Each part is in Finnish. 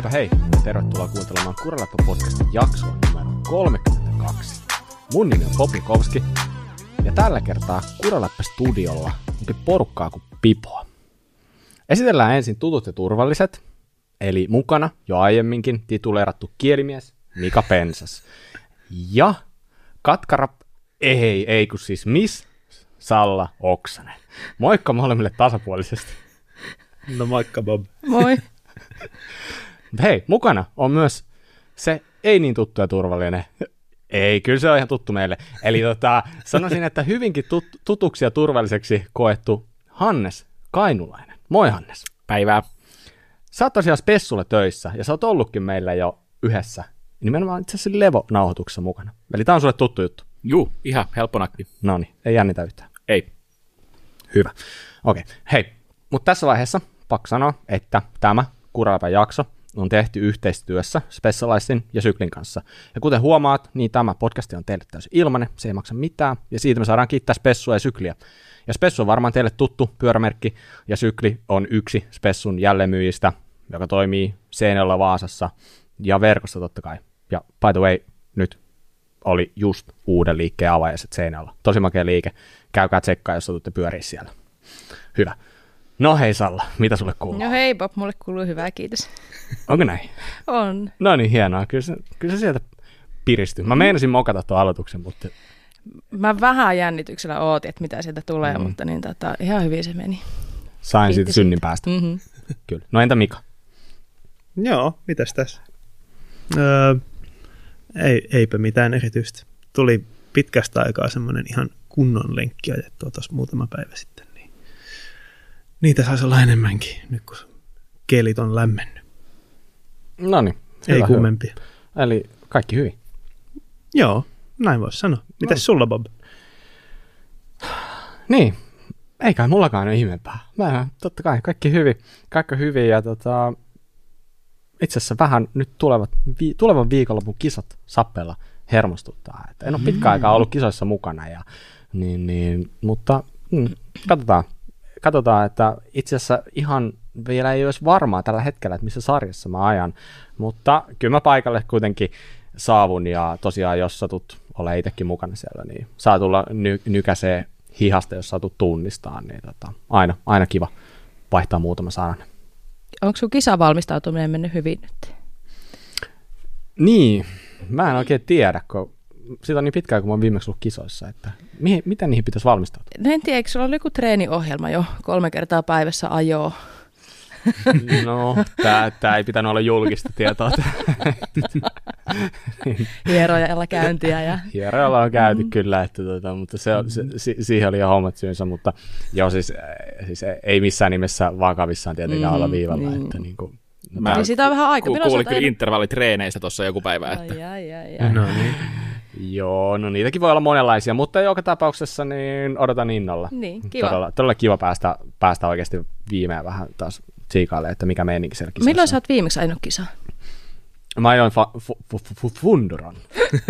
Heipä hei, tervetuloa kuuntelemaan Kuraläppä-podcastin jaksoa numero 32. Mun nimi on Popikovski, ja tällä kertaa Kuraläppä-studiolla onkin porukkaa kuin pipoa. Esitellään ensin tutut ja turvalliset, eli mukana jo aiemminkin tituleerattu kielimies Mika Pensas. Ja katkara, ei, ei kun siis Miss Salla Oksanen. Moikka molemmille tasapuolisesti. No moikka Bob. Moi. Hei, mukana on myös se ei niin tuttu ja turvallinen. Ei, kyllä se on ihan tuttu meille. Eli tota, sanoisin, että hyvinkin tut, tutuksi ja turvalliseksi koettu Hannes Kainulainen. Moi Hannes. Päivää. Sä oot tosiaan Spessulle töissä ja sä oot ollutkin meillä jo yhdessä, nimenomaan itse asiassa Levo-nauhoituksessa mukana. Eli tää on sulle tuttu juttu. Juu, ihan helppo nakki. No niin, ei jännitä yhtään. Ei. Hyvä. Okei, okay. hei. Mutta tässä vaiheessa pakko sanoa, että tämä Kuraläpän jakso on tehty yhteistyössä Specialistin ja Syklin kanssa. Ja kuten huomaat, niin tämä podcast on teille täysin ilmanen, se ei maksa mitään, ja siitä me saadaan kiittää Spessua ja Sykliä. Ja Spessu on varmaan teille tuttu pyörämerkki, ja Sykli on yksi Spessun jälleenmyyjistä, joka toimii Seinäjoella Vaasassa ja verkossa totta kai. Ja by the way, nyt oli just uuden liikkeen avajaiset Seinäjoella. Tosi makea liike. Käykää tsekkaa, jos tuutte pyöriä siellä. Hyvä. No hei Salla, mitä sulle kuuluu? No hei Bob, mulle kuuluu hyvää, kiitos. Onko näin? On. No niin, hienoa. Kyllä se, kyllä se sieltä piristyy. Mä meinasin mokata tuon aloituksen, mutta Mä vähän jännityksellä ootin, että mitä sieltä tulee, Mm. mm. mutta niin, tota, ihan hyvin se meni. sain Kiitti siitä synnin päästä. Mm-hmm. Kyllä. No entä Mika? Joo, mitäs tässä? Öö, ei, eipä mitään erityistä. Tuli pitkästä aikaa semmoinen ihan kunnon lenkki ajettua tuossa muutama päivä sitten. Niitä saisi olla enemmänkin, nyt kun kelit on lämmennyt. No niin. Ei kummempia. hyvä. Eli kaikki hyvin. Joo, näin voisi sanoa. Mitäs No. sulla, Bob? Niin, eikä mullakaan ole ihmeempää. Mä, totta kai, kaikki hyvin. Kaikki hyvin ja tota, itse asiassa vähän nyt tulevat, vi, tulevan viikonlopun kisat sappeella hermostuttaa. Et en ole pitkään aikaa ollut kisoissa mukana, ja, niin, niin, mutta mm, katsotaan. Katsotaan, että itse asiassa ihan vielä ei olisi varmaa tällä hetkellä, että missä sarjassa mä ajan, mutta kyllä mä paikalle kuitenkin saavun ja tosiaan jos satut ole itsekin mukana siellä, niin saa tulla ny- nykäsee hihasta, jos satut tunnistaa, niin tota, aina, aina kiva vaihtaa muutama sanan. Onko sun kisavalmistautuminen mennyt hyvin nyt? Niin, mä en oikein tiedä, kun siitä on niin pitkään, kun mä oon viimeksi ollut kisoissa, että mihin, miten niihin pitäisi valmistautua? No en tiedä, eikö sulla ole joku treeniohjelma jo kolme kertaa päivässä ajoa? No, tää, tää ei pitänyt olla julkista tietoa. Hierojalla käyntiä ja... Hierojalla on käyty mm. kyllä, että tota, mutta se, se, si, siihen oli ihan hommat syynsä, mutta joo, siis, äh, siis ei missään nimessä vakavissaan tietenkään Mm, olla viivalla. niin. Että, niin kuin, no, Mä- Niin siitä on vähän aika. Ku, kuulin kyllä intervallitreeneissä tuossa joku päivä, että Ai, ai, ai, ai. No niin. Joo, no niitäkin voi olla monenlaisia, mutta joka tapauksessa niin odotan innolla. Niin, kiva. Todella, todella kiva päästä, päästä oikeasti viimein vähän taas tsiikaille, että mikä meininki siellä kisoissa Milloin sä oot viimeksi ajanut kisaa? Mä ajoin fa, fu, fu, fu, fu, Funduron.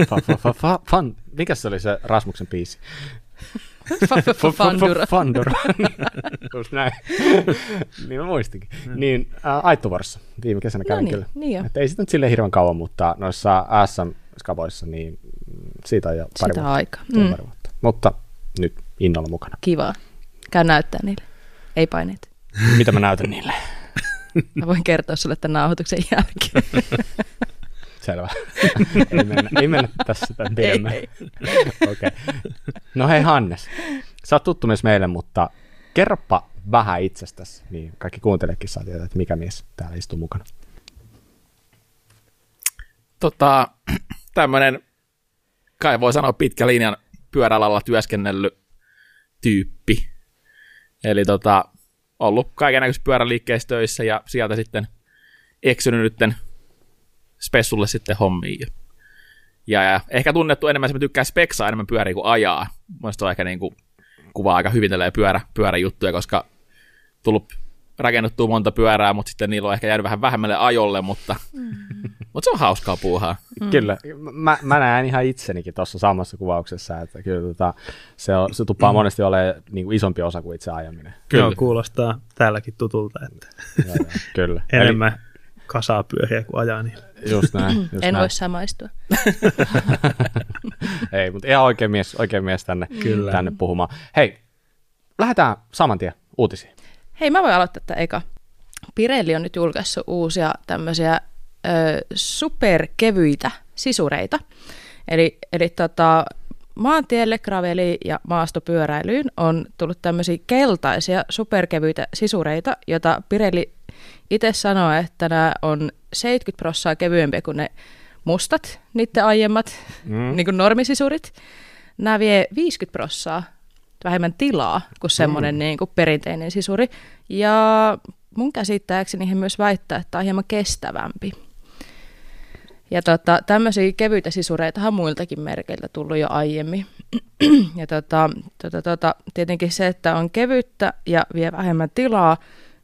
Fa, fa, fa, fa, fan, mikä se oli se Rasmuksen biisi? Fandura. Fandura. Just näin. niin mä muistinkin. Niin, äh, viime kesänä kävin No niin, kyllä. niin jo. Että ei sitä nyt silleen hirveän kauan, mutta noissa SM-skaboissa, niin mm, siitä on jo pari Sitä vuotta. aikaa. Mm, pari vuotta. Mutta nyt innolla mukana. kiva. Käy näyttää niille. Ei paineet. Mitä mä näytän niille? Mä voin kertoa sulle tämän nauhoituksen jälkeen. Selvä. ei, mennä, ei mennä tässä tämän pidemmän. Okay. No hei Hannes, sä oot tuttu myös meille, mutta kerropa vähän itsestäsi, niin kaikki kuuntelekin saa tietää, että mikä mies täällä istuu mukana. tota, tämmöinen, kai voi sanoa pitkä linjan pyöräalalla työskennellyt tyyppi. Eli tota, ollut kaikenlaisissa pyöräliikkeissä töissä ja sieltä sitten eksynyt nytten spessulle sitten hommiin. Ja, ja, ehkä tunnettu enemmän, että mä tykkään speksaa enemmän pyöriä kuin ajaa. Mielestäni on ehkä niin kuin, kuvaa aika hyvin tälleen pyörä, pyöräjuttuja, koska tullut rakennettua monta pyörää, mutta sitten niillä on ehkä jäänyt vähän vähemmälle ajolle, mutta, mm. Mutta se on hauskaa puuhaa. Mm. Kyllä, mä, mä näen ihan itsenikin tuossa samassa kuvauksessa, että kyllä tota, se, on, se tuppaa monesti olemaan niin kuin isompi osa kuin itse ajaminen. Kyllä. Joo, kuulostaa täälläkin tutulta, että Joo, joo, kyllä. enemmän kasaa pyöriä, kun ajaa. Niin. Just näin. Just en näin. voi samaistua. Ei, mutta ihan oikein mies, oikein mies tänne, Kyllä. tänne puhumaan. Hei, lähdetään saman tien uutisiin. Hei, mä voin aloittaa tätä eka. Pirelli on nyt julkaissut uusia tämmöisiä superkevyitä sisureita. Eli, eli tota, maantielle, graveli ja maastopyöräilyyn on tullut tämmöisiä keltaisia superkevyitä sisureita, jota Pirelli itse sanoo, että nämä on 70 prosenttia kevyempiä kuin ne mustat, niiden aiemmat, mm. niin kuin normisisurit. Nämä vie 50 prosenttia vähemmän tilaa kuin semmoinen mm. niin kuin perinteinen sisuri. Ja mun käsittääkseni he myös väittää, että tämä on hieman kestävämpi. Ja tota, tämmöisiä kevyitä sisureita on muiltakin merkeiltä tullut jo aiemmin. ja tota, tota, tota, tietenkin se, että on kevyttä ja vie vähemmän tilaa,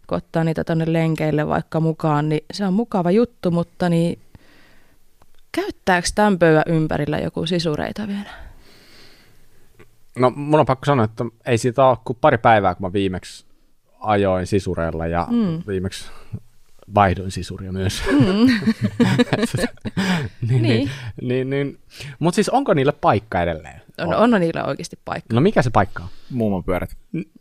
kun ottaa niitä tuonne lenkeille vaikka mukaan, niin se on mukava juttu, mutta niin käyttääkö tämän pöydän ympärillä joku sisureita vielä? No mun on pakko sanoa, että ei siitä ole kuin pari päivää, kun mä viimeksi ajoin sisureilla ja mm. viimeksi vaihdoin sisuria myös. Mm. niin, niin. Niin. niin, niin. Mutta siis onko niille paikka edelleen? On, on niillä oikeasti paikka. No mikä se paikka on? Muumon pyörät.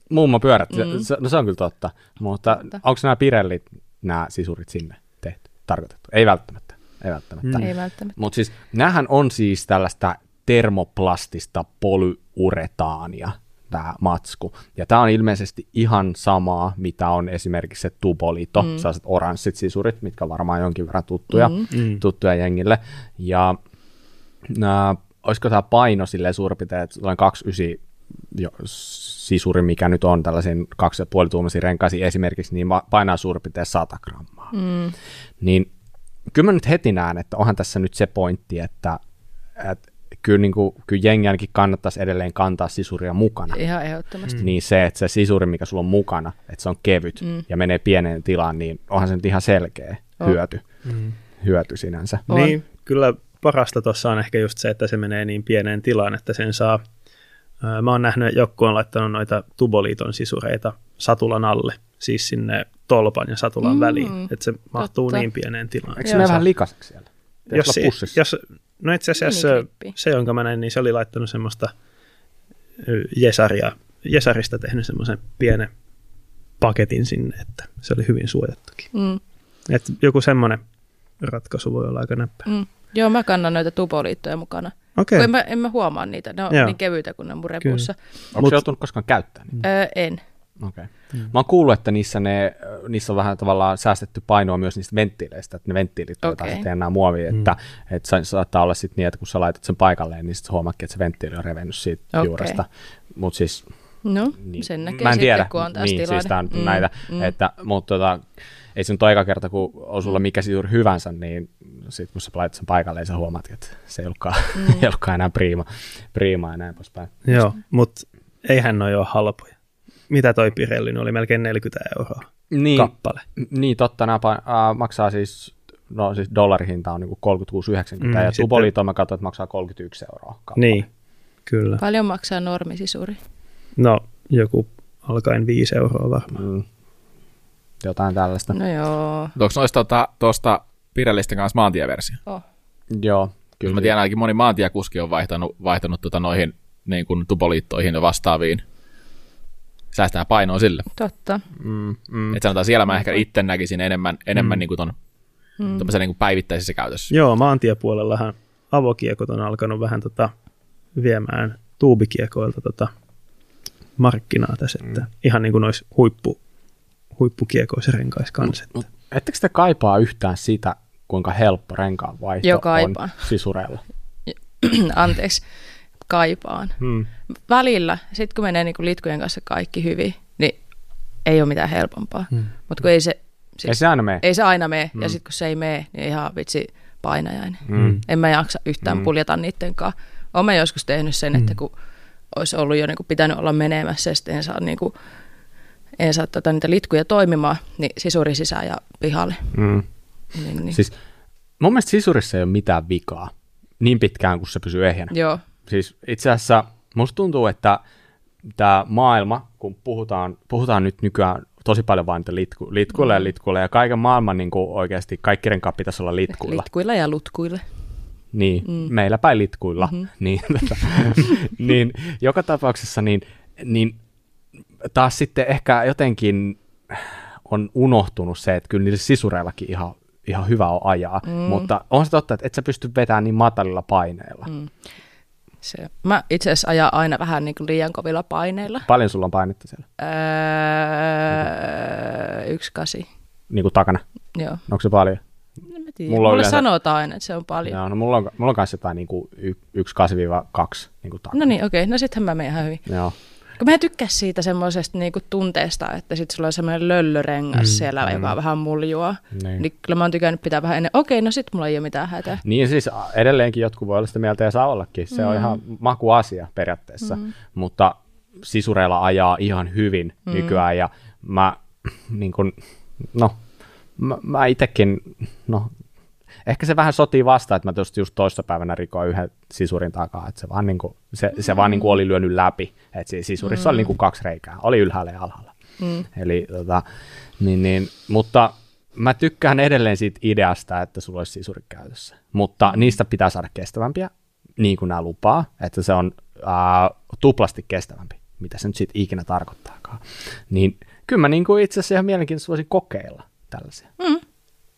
Mummopyörät, mm. se, no se on kyllä totta. Mutta Totta. onko nämä Pirellit, nämä sisurit sinne tehty, tarkoitettu? Ei välttämättä. Ei välttämättä. Mm. Ei välttämättä. Mutta siis näähän on siis tällaista termoplastista polyuretaania, tämä matsku. Ja tämä on ilmeisesti ihan samaa, mitä on esimerkiksi se Tubolito, mm. sellaiset oranssit sisurit, mitkä on varmaan jonkin verran tuttuja, mm. Mm. tuttuja jengille. Ja nää, olisiko tämä paino silleen suurin piirtein, että sellainen 29 jo, sisuri, mikä nyt on tällaisen 2,5 tuumaisia renkaisia esimerkiksi, niin painaa suurin piirtein 100 grammaa. Mm. Niin kyllä mä nyt heti näen, että onhan tässä nyt se pointti, että, että kyllä, niin kuin, kyllä jengi ainakin kannattaisi edelleen kantaa sisuria mukana. Ihan ehdottomasti. Niin se, että se sisuri, mikä sulla on mukana, että se on kevyt Mm. ja menee pieneen tilaan, niin onhan se nyt ihan selkeä On. hyöty, Mm. hyöty sinänsä. On. Niin, kyllä parasta tuossa on ehkä just se, että se menee niin pieneen tilaan, että sen saa. Mä oon nähnyt, että joku on laittanut noita Tuboliiton sisureita satulan alle, siis sinne tolpan ja satulan Mm, mm, väliin, että se mahtuu totta. niin pieneen tilaan. Eikö se mene vähän likaiseksi siellä? Jos, jos, no itse asiassa Miniklippi. se, jonka mä näin, niin se oli laittanut semmoista Jesaria, Jesarista tehnyt semmoisen pienen paketin sinne, että se oli hyvin suojattukin. Mm. Et joku semmoinen ratkaisu voi olla aika näppä. Mm. Joo, mä kannan noita tupoliittoja mukana. Okei, Kun en mä, en mä huomaa niitä, ne on Joo. niin kevyitä kuin ne on mun repussa. Onko Mut- se joutunut koskaan käyttämään? niitä? Öö, en. Okay. Mm. Mä oon kuullut, että niissä, ne, niissä on vähän tavallaan säästetty painoa myös niistä venttiileistä, että ne venttiilit okay. sitten enää muovia, Mm. että, että sa- saattaa olla sitten niin, että kun sä laitat sen paikalleen, niin sitten huomaatkin, että se venttiili on revennyt siitä okay. juuresta. Mutta siis No, niin, sen näkee mä en sitten, tiedä, kun on taas niin, tilanne. siis tää on Mm, näitä, mm. että, mutta tota, ei se nyt ole eka kerta, kun on sulla mikä juuri hyvänsä, niin sitten kun sä laitat sen paikalle, niin sä huomaat, että se ei ollutkaan, mm. ei ollutkaan enää priima, priima ja näin poispäin. joo, mutta eihän noi ole halpoja. Mitä toi Pirelli, oli melkein 40 euroa Niin, kappale. Niin, totta, nämä äh, maksaa siis, no siis dollarihinta on niinku 36,90 Mm, ja sitten- Tubolito mä katsoin, että maksaa 31 euroa kappale. Niin, kyllä. Paljon maksaa normisisuri? No, joku alkaen 5 euroa varmaan. Mm. Jotain tällaista. No. Joo. Onko noista tuosta, tuosta Pirellistä kanssa maantieversio? Oh. Joo, Kyllä kyllä. mä tiedän, ainakin moni maantiekuski on vaihtanut, vaihtanut tota noihin niin kuin tupoliittoihin ja vastaaviin. Säästää painoa sille. Totta. Mm, mm. Et sanotaan siellä mä ehkä itse näkisin enemmän, enemmän Mm. niin kuin ton Mm. mm. niin kuin päivittäisessä käytössä. Joo, maantiepuolellahan avokiekot on alkanut vähän tota, viemään tuubikiekoilta tota, markkinaa tässä, että Mm. ihan niin kuin noissa huippu, huippukiekoissa renkais kanssa. Mut ettekö te kaipaa yhtään sitä, kuinka helppo renkaan vaihto Joo, on sisureilla? Anteeksi, kaipaan. Hmm. Välillä, sitten kun menee niin kuin litkujen kanssa kaikki hyvin, niin ei ole mitään helpompaa. Mm. Mutta kun ei se, siis, Ei se aina mene. ei se aina mene, Mm. ja sitten kun se ei mene, niin ihan vitsi painajainen. Mm. En mä jaksa yhtään Mm. mm. puljata niiden kanssa. Olen joskus tehnyt sen, että kun olisi ollut jo niin kuin pitänyt olla menemässä, ja sitten en saa, niin kuin, en saa tota, niitä litkuja toimimaan, niin sisuri sisään ja pihalle. Mm. Niin, niin. Siis mun mielestä sisurissa ei ole mitään vikaa, niin pitkään kuin se pysyy ehjänä. Joo, Siis itse asiassa musta tuntuu, että tämä maailma, kun puhutaan, puhutaan nyt nykyään tosi paljon niitä litku, litkuilla ja litkuilla, ja kaiken maailman niin kuin oikeasti kaikki renkaat pitäisi olla litkuilla. Litkuilla ja lutkuilla. Niin, mm. meillä päin litkuilla. Mm-hmm. Niin, tota, niin, joka tapauksessa niin, niin taas sitten ehkä jotenkin on unohtunut se, että kyllä niillä sisureillakin ihan, ihan hyvä on ajaa, mm. mutta on se totta, että et sä pysty vetämään niin matalilla paineilla. Mm. Se, mä itse asiassa ajan aina vähän niin kuin liian kovilla paineilla. Paljon sulla on painetta siellä? Öö, yksi kasi. Niin kuin takana? Joo. Onko se paljon? No, mä tiedän. Mulle yleensä... sanotaan aina, että se on paljon. Joo, no mulla on, mulla on kanssa jotain niin kuin 1-2-2 niin kuin No niin, okei. Okay. No sittenhän mä menen ihan hyvin. Joo. Kun mä en tykkää siitä semmoisesta niinku tunteesta, että sit sulla on semmoinen löllörengas mm, siellä, mm. joka vähän muljua. Niin. niin kyllä mä oon tykännyt pitää vähän ennen. Okei, no sit mulla ei ole mitään hätää. Niin siis edelleenkin jotkut voi olla sitä mieltä ja saa ollakin. Se mm. on ihan makuasia periaatteessa. Mm. Mutta sisureilla ajaa ihan hyvin mm. nykyään ja mä niin kun, no, mä, mä itekin, no ehkä se vähän sotii vastaan, että mä tuosta just toista päivänä rikoin yhden sisurin takaa, että se vaan, niin kuin, se, se mm. vaan niin kuin oli lyönyt läpi, että siinä sisurissa mm. oli niin kuin kaksi reikää, oli ylhäällä ja alhaalla. Mm. Eli, tota, niin, niin, mutta mä tykkään edelleen siitä ideasta, että sulla olisi sisuri käytössä, mutta mm. niistä pitää saada kestävämpiä, niin kuin nämä lupaa, että se on äh, tuplasti kestävämpi, mitä se nyt sitten ikinä tarkoittaakaan. Niin kyllä mä niin kuin itse asiassa ihan mielenkiintoista voisin kokeilla tällaisia. Mm.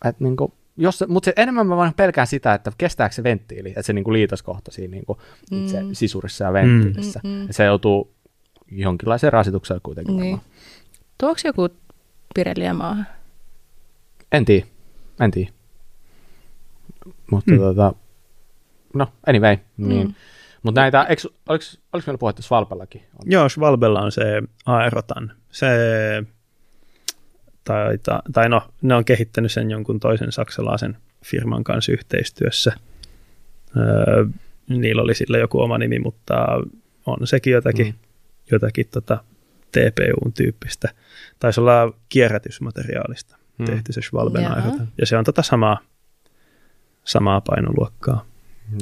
Että niin kuin, jos, mutta se, enemmän mä vaan pelkään sitä, että kestääkö se venttiili, että se niin kuin liitoskohta siinä niin kuin mm. itse sisurissa ja venttiilissä. Mm, mm, mm. Se joutuu jonkinlaiseen rasitukseen kuitenkin. Niin. Tuoks joku Pirelliä maahan? En tiedä, en tiedä. Mutta mm. tota, no anyway, mm. niin. Mutta näitä, eikö, oliko, oliko meillä puhetta Svalbellakin? On? Joo, Svalbella on se Aerotan. Se tai, tai, tai no, ne on kehittänyt sen jonkun toisen saksalaisen firman kanssa yhteistyössä. Öö, niillä oli sillä joku oma nimi, mutta on sekin jotakin, mm. jotakin tota TPU-tyyppistä. Taisi olla kierrätysmateriaalista mm. tehty se Schwalben Ja se on tota samaa, samaa painoluokkaa.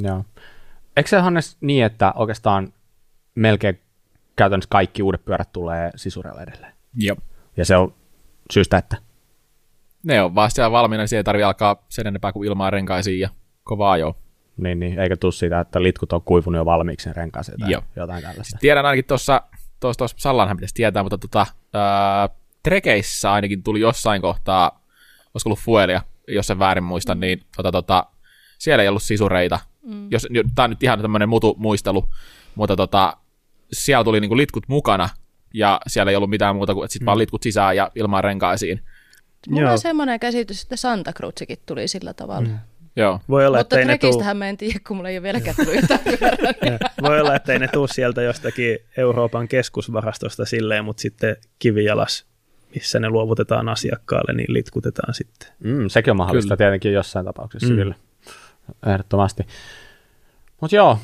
Joo. Eikö se Hannes niin, että oikeastaan melkein käytännössä kaikki uudet pyörät tulee sisureilla edelleen? Joo. Ja se on syystä, että? Ne on vaan siellä valmiina, niin ei tarvitse alkaa sen enempää kuin ilmaa renkaisiin ja kovaa jo. Niin, niin, eikä tule siitä, että litkut on kuivunut jo valmiiksi renkaaseen tai Joo. jotain tällaista. Sitten tiedän ainakin tuossa, tuossa, tuossa Sallanhan pitäisi tietää, mutta tota, ää, trekeissä ainakin tuli jossain kohtaa, olisiko ollut fuelia, jos sen väärin muistan, niin tota, tota, siellä ei ollut sisureita. Mm. Jos, tämä on nyt ihan tämmöinen mutu muistelu, mutta tota, siellä tuli niinku litkut mukana, ja siellä ei ollut mitään muuta kuin, että sitten mm. vaan litkut sisään ja ilman renkaisiin. Mulla Joo. on semmoinen käsitys, että Santa Cruzikin tuli sillä tavalla. Mm. Joo. Voi olla, Mutta Trekistähän tuu... mä en tiedä, kun mulla ei ole vieläkään tullut jotain Voi olla, että ei ne tuu sieltä jostakin Euroopan keskusvarastosta silleen, mutta sitten kivijalas, missä ne luovutetaan asiakkaalle, niin litkutetaan sitten. Mm, sekin on mahdollista kyllä. tietenkin jossain tapauksessa mm. kyllä. Ehdottomasti. Mutta joo,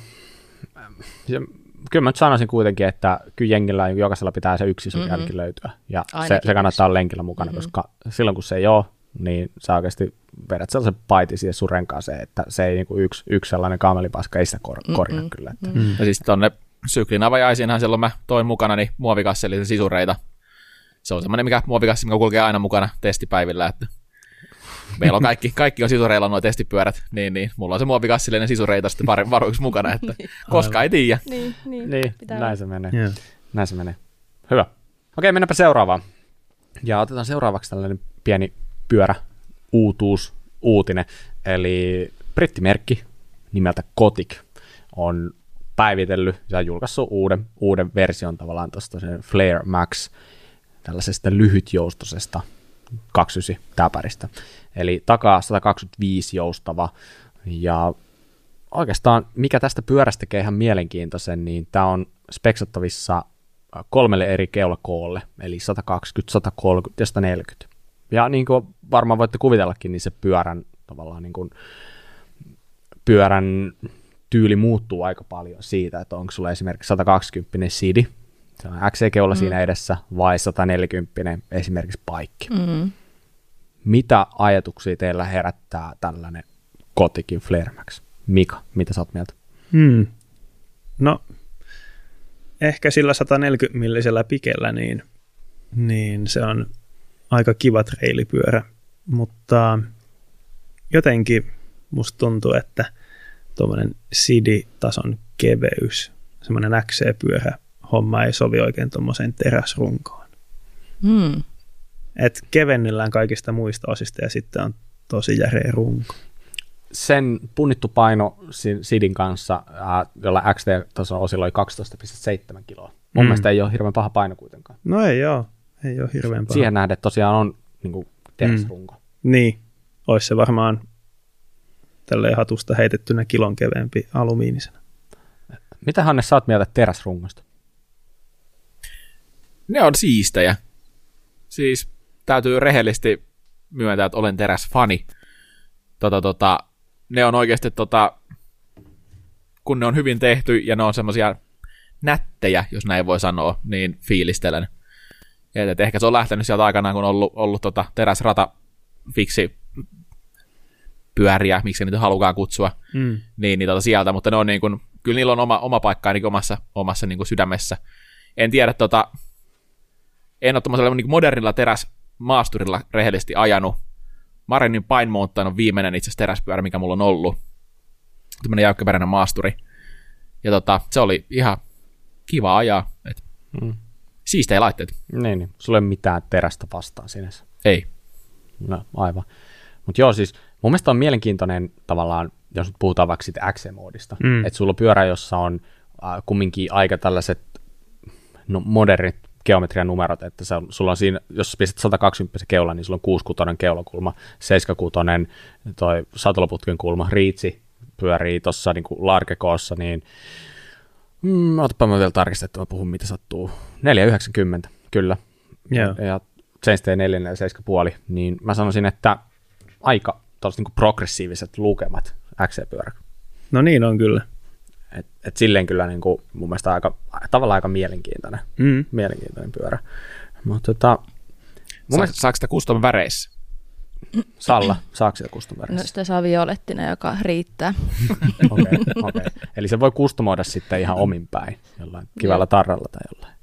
kyllä mä nyt sanoisin kuitenkin, että kyllä jengillä jokaisella pitää se yksi sun mm-hmm. löytyä. Ja se, se kannattaa olla lenkillä mukana, mm-hmm. koska silloin kun se ei ole, niin sä oikeasti vedät sellaisen paiti siihen sun renkaaseen, että se ei niinku yksi, yksi sellainen kaamelipaska, ei sitä kor- mm-hmm. korjaa kyllä. Että. Mm-hmm. Ja siis tonne syklin avajaisiinhan silloin mä toin mukana niin muovikassellisen sisureita. Se on semmoinen mikä muovikassi, mikä kulkee aina mukana testipäivillä, että meillä on kaikki, kaikki on sisureilla nuo testipyörät, niin, niin mulla on se muovikassillinen sisureita sitten pari varuiksi mukana, että niin. koska ei tiedä. Niin, niin, niin näin se menee. Yeah. Näin se menee. Hyvä. Okei, mennäänpä seuraavaan. Ja otetaan seuraavaksi tällainen pieni pyörä uutuus, uutinen. Eli brittimerkki nimeltä Kotik on päivitellyt ja julkaissut uuden, uuden version tavallaan tuosta Flare Max tällaisesta lyhytjoustoisesta 29 täpäristä. Eli takaa 125 joustava ja oikeastaan mikä tästä pyörästä tekee ihan mielenkiintoisen, niin tämä on speksattavissa kolmelle eri keulakoolle, eli 120, 130 ja 140. Ja niin kuin varmaan voitte kuvitellakin, niin se pyörän tavallaan niin kuin, pyörän tyyli muuttuu aika paljon siitä, että onko sulla esimerkiksi 120 sidi, se on XC-keula mm. siinä edessä, vai 140 esimerkiksi paikki. Mm. Mitä ajatuksia teillä herättää tällainen kotikin Flairmax? Mika, mitä sä oot mieltä? Hmm. No, ehkä sillä 140 millisellä pikellä, niin, niin se on aika kiva treilipyörä, mutta jotenkin musta tuntuu, että tuommoinen CD-tason keveys, semmoinen XC-pyörä homma ei sovi oikein tuommoiseen teräsrunkoon. Hmm. Et kevennellään kaikista muista osista ja sitten on tosi järeä runko. Sen punnittu paino si- Sidin kanssa, ää, jolla XT-tason osilla oli 12,7 kiloa. Mun Mm. mm. mielestä ei ole hirveän paha paino kuitenkaan. No ei oo, ei ole hirveän paha. Siihen nähden tosiaan on niin kuin teräsrunko. Mm. Niin, olisi se varmaan tälleen hatusta heitettynä kilon keveempi alumiinisena. Mitä Hannes sä oot mieltä teräsrungosta? Ne on siistejä. Siis täytyy rehellisesti myöntää, että olen teräsfani. Tota, tota, ne on oikeasti, tota, kun ne on hyvin tehty ja ne on semmoisia nättejä, jos näin voi sanoa, niin fiilistelen. Et, et ehkä se on lähtenyt sieltä aikanaan, kun on ollut, ollut tota teräsrata fiksi pyöriä, miksi niitä halukaan kutsua, Mm. niin, niin tota sieltä, mutta ne on niin kuin, kyllä niillä on oma, oma paikka ainakin omassa, omassa niin kuin sydämessä. En tiedä, tota, en ole tuommoisella niin modernilla teräsmaasturilla rehellisesti ajanut. Marenin Pine Mountain on viimeinen itse asiassa teräspyörä, mikä mulla on ollut. Tämmöinen jäykkäperäinen maasturi. Ja tota, se oli ihan kiva ajaa. Et Mm. siistejä laitteet. Niin, niin. Sulla ei ole mitään terästä vastaan sinänsä. Ei. No, aivan. Mutta joo, siis mun mielestä on mielenkiintoinen tavallaan, jos nyt puhutaan vaikka siitä XC-moodista, mm. että sulla on pyörä, jossa on äh, kumminkin aika tällaiset no, modernit geometrian numerot, että se on, sulla on siinä, jos pistät 120 keula, niin sulla on 66 keulakulma, 76 toi satulaputken kulma, riitsi pyörii tuossa niin larkekoossa, niin mm, otapa mä vielä tarkistettu, mä puhun mitä sattuu, 490, kyllä, Joo. ja Chainstay 4 ja 7,5, niin mä sanoisin, että aika tuollaiset niin progressiiviset lukemat XC-pyörä. No niin on kyllä. Et, et silleen kyllä niin kuin, mun mielestä aika, tavallaan aika mielenkiintoinen, Mm. mielenkiintoinen pyörä. Mutta tota, mun Sa- mielestä saako sitä custom väreissä? Salla, saako sitä custom No sitä saa violettina, joka riittää. Okei, okei. Eli se voi kustomoida sitten ihan omin päin, jollain kivällä tarralla tai jollain.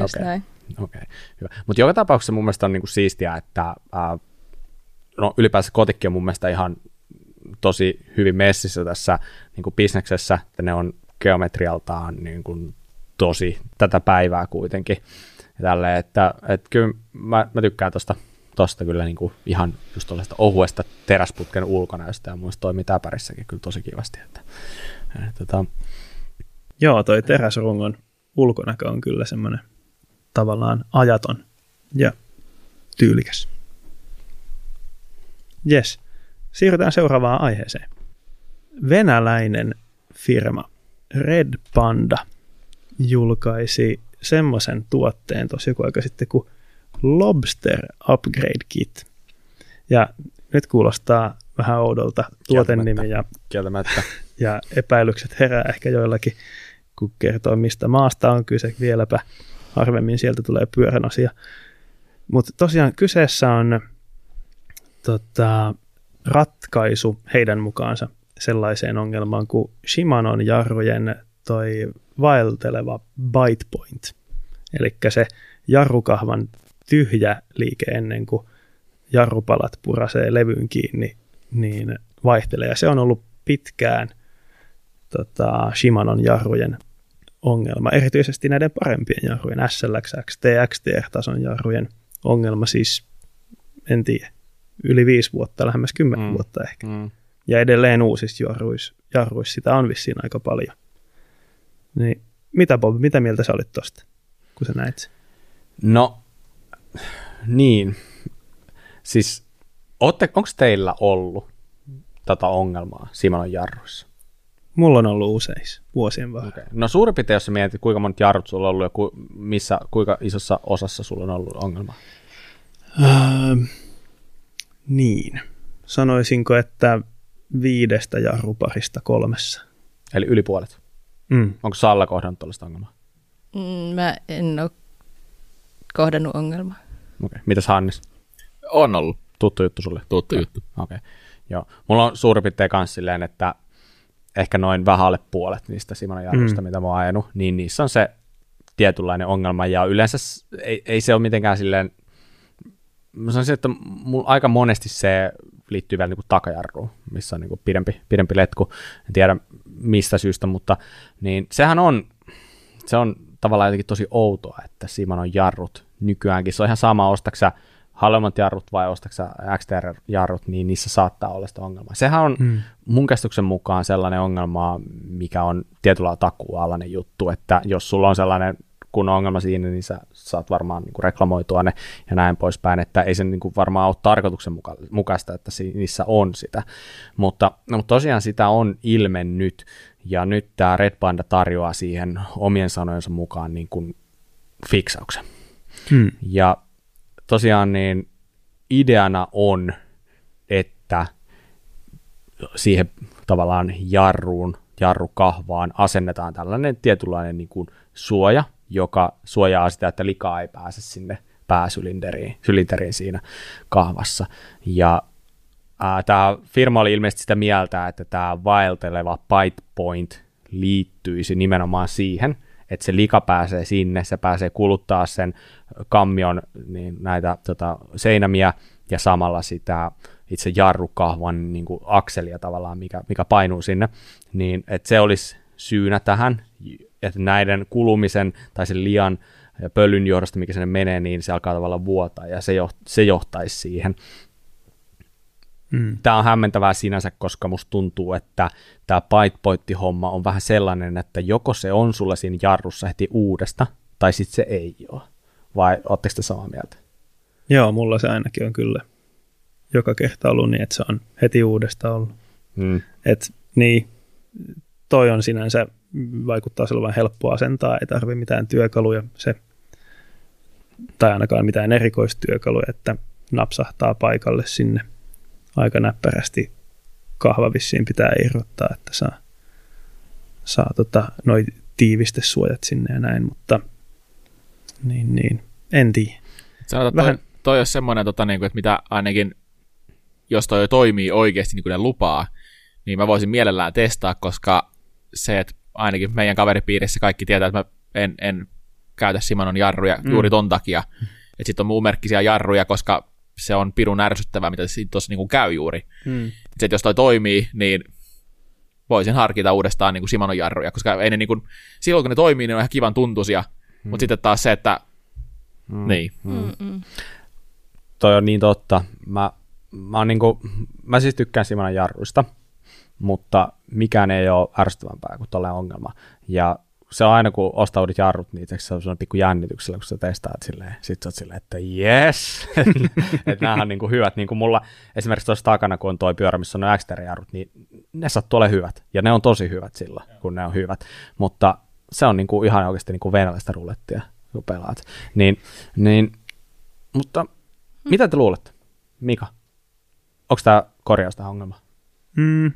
Just Okei. näin. Okei, hyvä. Mutta joka tapauksessa mun mielestä on niinku siistiä, että ää, no ylipäänsä kotikki on mun mielestä ihan tosi hyvin messissä tässä niinku bisneksessä, että ne on geometrialtaan niinku tosi tätä päivää kuitenkin. Ja tälleen, että, että kyllä mä, mä tykkään tosta, tosta kyllä niinku ihan just tuollaista ohuesta teräsputken ulkonäöstä ja mun toimii täpärissäkin kyllä tosi kivasti. Että, että, tota, Joo, toi teräsrungon ulkonäkö on kyllä semmoinen tavallaan ajaton ja tyylikäs. Yes. Siirrytään seuraavaan aiheeseen. Venäläinen firma Red Panda julkaisi semmoisen tuotteen tosi joku aika sitten kuin Lobster Upgrade Kit. Ja nyt kuulostaa vähän oudolta tuotennimi ja kieltämättä. ja epäilykset herää ehkä joillakin, kun kertoo mistä maasta on kyse vieläpä. Harvemmin sieltä tulee pyörän osia. Mutta tosiaan kyseessä on tota, ratkaisu heidän mukaansa sellaiseen ongelmaan kuin Shimanon jarrujen toi vaelteleva bite point. Eli se jarrukahvan tyhjä liike ennen kuin jarrupalat purasee levyyn kiinni, niin vaihtelee. Ja se on ollut pitkään tota, Shimanon jarrujen ongelma, erityisesti näiden parempien jarrujen, SLX, XT, XTR-tason jarrujen ongelma, siis en tiedä, yli viisi vuotta, lähemmäs kymmenen Mm. vuotta ehkä. Mm. Ja edelleen uusissa jarruissa, jarruissa sitä on vissiin aika paljon. Niin, mitä Bob, mitä mieltä sä olit tosta, kun sä näit sen? No, niin. Siis, onko teillä ollut tätä ongelmaa Simonon jarruissa? Mulla on ollut useissa vuosien varrella. Okay. No suurin piirtein, jos sä mietit, kuinka monta jarrut sulla on ollut ja ku, missä, kuinka isossa osassa sulla on ollut ongelma. Öö, niin. Sanoisinko, että viidestä jarruparista kolmessa. Eli yli puolet. Mm. Onko Salla kohdannut tällaista ongelmaa? Mm, Mä en ole kohdannut ongelmaa. Okay. Mitäs Hannis? On ollut Tuttu juttu sulle? tuttu juttu. Okei. Okay. Joo. Mulla on suurin piirtein kans silleen, että ehkä noin vähän alle puolet niistä Simonon jarruista, mm. mitä mä oon ajanut, niin niissä on se tietynlainen ongelma, ja yleensä ei, ei se ole mitenkään silleen mä sanoisin, että mulla aika monesti se liittyy vielä niin kuin takajarruun, missä on niin kuin pidempi, pidempi letku. En tiedä mistä syystä, mutta niin sehän on, se on tavallaan jotenkin tosi outoa, että Simanon jarrut nykyäänkin. Se on ihan sama, ostaksä halvemmat jarrut vai ostaksä XTR-jarrut, niin niissä saattaa olla sitä ongelmaa. Sehän on hmm. mun käsityksen mukaan sellainen ongelma, mikä on tietyllä takualainen juttu, että jos sulla on sellainen kun ongelma siinä, niin sä saat varmaan niin kuin reklamoitua ne ja näin poispäin, että ei se niin kuin varmaan ole tarkoituksenmukaista, että niissä on sitä. Mutta, no, mutta tosiaan sitä on ilmennyt, ja nyt tämä Red Panda tarjoaa siihen omien sanojensa mukaan niin kuin fiksauksen. Hmm. Ja tosiaan niin ideana on, että siihen tavallaan jarruun, jarrukahvaan asennetaan tällainen tietynlainen niin kuin suoja, joka suojaa sitä, että likaa ei pääse sinne pääsylinderiin sylinteriin siinä kahvassa. Ja tämä firma oli ilmeisesti sitä mieltä, että tämä vaelteleva bite point liittyisi nimenomaan siihen, että se lika pääsee sinne, se pääsee kuluttaa sen kammion niin näitä tota, seinämiä ja samalla sitä itse jarrukahvan niin kuin akselia tavallaan, mikä, mikä painuu sinne, niin että se olisi syynä tähän, että näiden kulumisen tai sen lian ja pölyn johdosta, mikä sinne menee, niin se alkaa tavallaan vuotaa ja se, joht, se johtaisi siihen. Mm. Tämä on hämmentävää sinänsä, koska musta tuntuu, että tämä bite-pointti-homma on vähän sellainen, että joko se on sulla siinä jarrussa heti uudesta, tai sitten se ei ole. Vai ootteko te samaa mieltä? Joo, mulla se ainakin on kyllä joka kerta ollut niin, että se on heti uudesta ollut. Mm. Et, niin, toi on sinänsä, vaikuttaa olevan helppo asentaa, ei tarvitse mitään työkaluja, se, tai ainakaan mitään erikoistyökaluja, että napsahtaa paikalle sinne aika näppärästi. Kahva vissiin pitää irrottaa, että saa, saa tota, noi tiivistesuojat sinne ja näin, mutta niin, niin. en tiedä. Sanotaan, Vähän... toi, toi olisi semmoinen, tota, niin kuin, että mitä ainakin, jos toi toimii oikeasti niin kuin ne lupaa, niin mä voisin mielellään testaa, koska se, että ainakin meidän kaveripiirissä kaikki tietää, että mä en, en käytä Simanon jarruja mm. juuri ton takia. Että sitten on muun merkkisiä jarruja, koska se on pirun ärsyttävää, mitä tuossa niin käy juuri. Mm. Sitten jos toi toimii, niin voisin harkita uudestaan niin kuin Simanon jarruja, koska ei ne niin kuin, silloin kun ne toimii, ne on ihan kivan tuntuisia, mm. mutta sitten taas se, että mm. niin. Mm. Mm. Toi on niin totta. Mä, mä, niin kuin, mä siis tykkään Simanon jarruista, mutta mikään ei ole ärsyttävämpää kuin tällainen ongelma. Ja se on aina, kun ostaa uudet jarrut, niin se on sellainen pikku jännityksellä, kun sä testaat silleen, sit sä oot silleen, että yes, että nämä on niin kuin hyvät, niin kuin mulla esimerkiksi tuossa takana, kun on toi pyörä, missä on ne jarrut niin ne sattuu ole hyvät, ja ne on tosi hyvät sillä, kun ne on hyvät, mutta se on niin kuin ihan oikeasti niin kuin venäläistä rulettia, kun pelaat. Niin, niin, mutta mitä te luulette, Mika? Onko tämä korjaus tähän ongelmaan? Mm,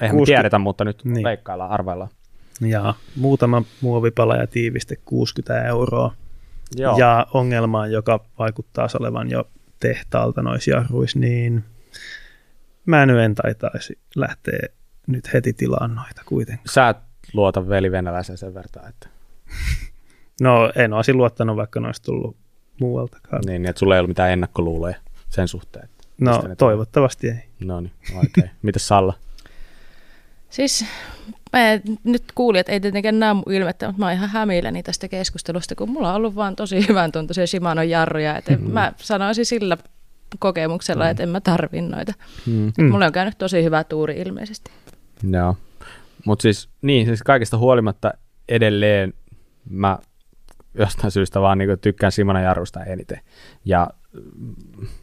Eihän 60... me tiedetä, mutta nyt niin. leikkaillaan, arvaillaan. Ja muutama muovipala ja tiiviste 60 euroa. Joo. Ja ongelmaan, joka vaikuttaa olevan jo tehtaalta noissa jarruissa, niin mä nyt en taitaisi lähteä nyt heti tilaan noita kuitenkaan. Sä et luota veli venäläisen sen verran, että... no en olisi luottanut, vaikka ne olisi tullut muualtakaan. Niin, niin että sulla ei ollut mitään ennakkoluuloja sen suhteen. No toivottavasti ei. No niin, okei. Okay. Mitäs Salla? Siis mä nyt kuulin, että ei tietenkään näe mun ilmettä, mutta mä oon ihan hämilläni tästä keskustelusta, kun mulla on ollut vaan tosi hyvän tuntuisia Shimano jarruja, että mm-hmm. mä sanoisin sillä kokemuksella, mm. että en mä tarvi noita. Mm. Mm. Mulla on käynyt tosi hyvä tuuri ilmeisesti. Joo, mutta siis niin, siis kaikista huolimatta edelleen mä jostain syystä vaan niin tykkään Simona jarrusta eniten. Ja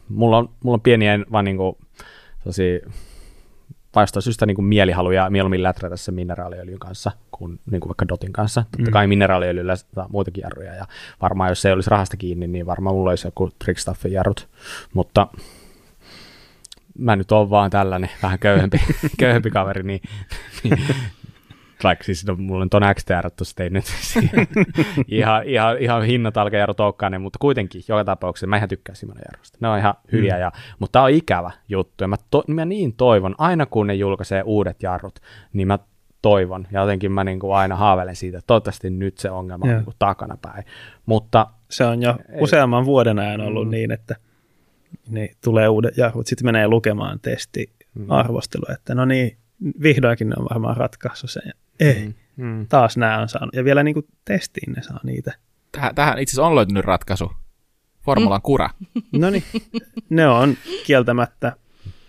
mulla on, mulla on pieniä vaan niin kuin, jostain syystä niin kuin mielihaluja mieluummin läträtä sen mineraaliöljyn kanssa kuin, niin kuin vaikka Dotin kanssa. Totta mm. kai mineraaliöljyllä saa muitakin jarruja ja varmaan jos se ei olisi rahasta kiinni, niin varmaan mulla olisi joku Trickstaffin jarrut, mutta mä nyt oon vaan tällainen vähän köyhempi, köyhempi kaveri, niin, niin vaikka siis no, mulla on ton XTR tuossa nyt ihan, ihan, ihan hinnat alkaa Jaro Toukkainen, mutta kuitenkin joka tapauksessa mä ihan tykkään Simon Jarrosta. Ne on ihan hyviä, mm. ja, mutta tämä on ikävä juttu, ja mä, to, mä niin toivon, aina kun ne julkaisee uudet jarrut, niin mä toivon, ja jotenkin mä niin kuin aina haaveilen siitä, että toivottavasti nyt se ongelma on niin takana päin. Mutta, se on jo ei, useamman vuoden ajan ollut mm. niin, että niin tulee uudet jarrut. Sitten menee lukemaan testi arvostelu, että no niin, vihdoinkin ne on varmaan ratkaissut sen. Ei, Mm. Mm. taas nämä on saanut. Ja vielä niin kuin testiin ne saa niitä. Tähän, tähän itse asiassa on löytynyt ratkaisu. Formulan kura. No niin, ne on kieltämättä.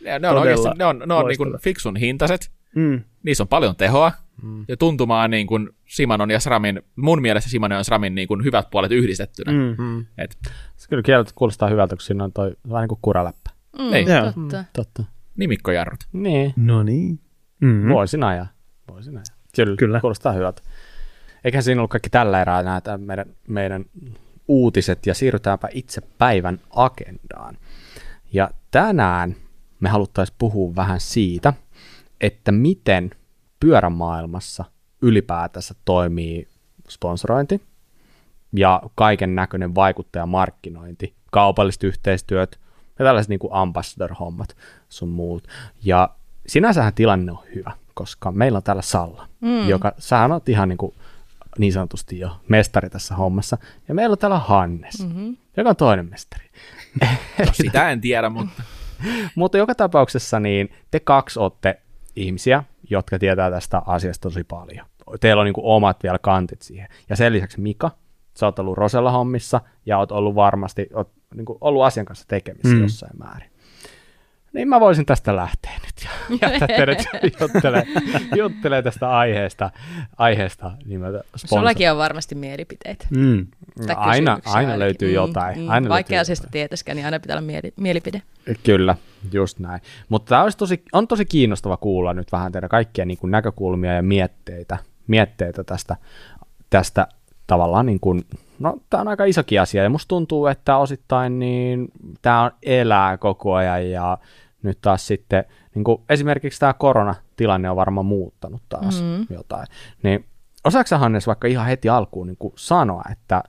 Ne, ne on oikeasti ne on, ne on niin kuin fiksun hintaiset. Mm, Niissä on paljon tehoa. Mm. Ja tuntumaan niin kuin Simanon ja SRAMin, mun mielestä Simanon ja SRAMin niin kuin hyvät puolet yhdistettynä. Mm. mm. Mm. Et, Se kyllä kieltä kuulostaa hyvältä, kun siinä on toi vähän niin kuin kuraläppä. Mm, Ei. Joo. totta. Totta. nimikkojarrut. Niin, No niin. Mm. voisin ajaa. Voisin ajaa. Kyllä, Kyllä. kuulostaa hyvältä. Eiköhän siinä ollut kaikki tällä erää näitä meidän, meidän uutiset, ja siirrytäänpä itse päivän agendaan. Ja tänään me haluttaisiin puhua vähän siitä, että miten pyörämaailmassa ylipäätänsä toimii sponsorointi ja kaiken näköinen vaikuttajamarkkinointi, kaupalliset yhteistyöt ja tällaiset niin kuin ambassador-hommat sun muut. Ja sinänsähän tilanne on hyvä, koska meillä on täällä Salla, mm. joka, sähän oot ihan niin, kuin, niin sanotusti jo mestari tässä hommassa, ja meillä on täällä Hannes, mm-hmm. joka on toinen mestari. No, sitä en tiedä, mutta Mutta joka tapauksessa niin te kaksi olette ihmisiä, jotka tietää tästä asiasta tosi paljon. Teillä on niin kuin omat vielä kantit siihen. Ja sen lisäksi Mika, sä oot ollut Rosella hommissa ja oot ollut varmasti oot, niin kuin ollut asian kanssa tekemisissä. Mm. jossain määrin. Niin mä voisin tästä lähteä nyt ja jättää teidät juttelee, juttelee tästä aiheesta, aiheesta nimeltä sponsor. Sullakin on varmasti mielipiteitä. Mm. tai aina, aina löytyy Mm, jotain. mm, Aina Vaikka löytyy asiasta tietäskään, niin aina pitää olla mieli, mielipide. Kyllä, just näin. Mutta tämä olisi tosi, on tosi kiinnostava kuulla nyt vähän teidän kaikkia niin kuin näkökulmia ja mietteitä, mietteitä tästä, tästä tavallaan, niin kuin, no tämä on aika isokin asia ja musta tuntuu, että osittain niin tämä on elää koko ajan ja nyt taas sitten, niin kuin esimerkiksi tämä koronatilanne on varmaan muuttanut taas mm-hmm. jotain, niin osaatko sä, Hannes vaikka ihan heti alkuun niin kuin sanoa, että,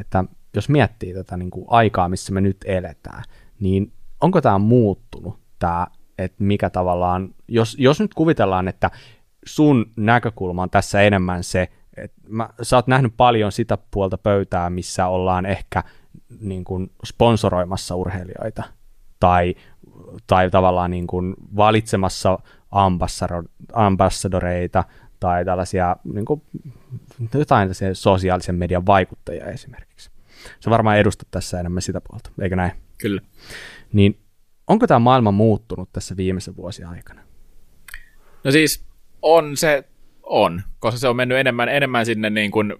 että jos miettii tätä niin kuin aikaa, missä me nyt eletään, niin onko tämä muuttunut, tämä, että mikä tavallaan, jos, jos nyt kuvitellaan, että sun näkökulma on tässä enemmän se, että mä, sä oot nähnyt paljon sitä puolta pöytää, missä ollaan ehkä niin kuin sponsoroimassa urheilijoita tai, tai tavallaan niin kuin valitsemassa ambassado- ambassadoreita tai tällaisia niin kuin, jotain tällaisia sosiaalisen median vaikuttajia esimerkiksi. Se varmaan edustat tässä enemmän sitä puolta, eikö näin? kyllä. Niin onko tämä maailma muuttunut tässä viimeisen vuosien aikana? No siis on se, on, koska se on mennyt enemmän, enemmän sinne niin kuin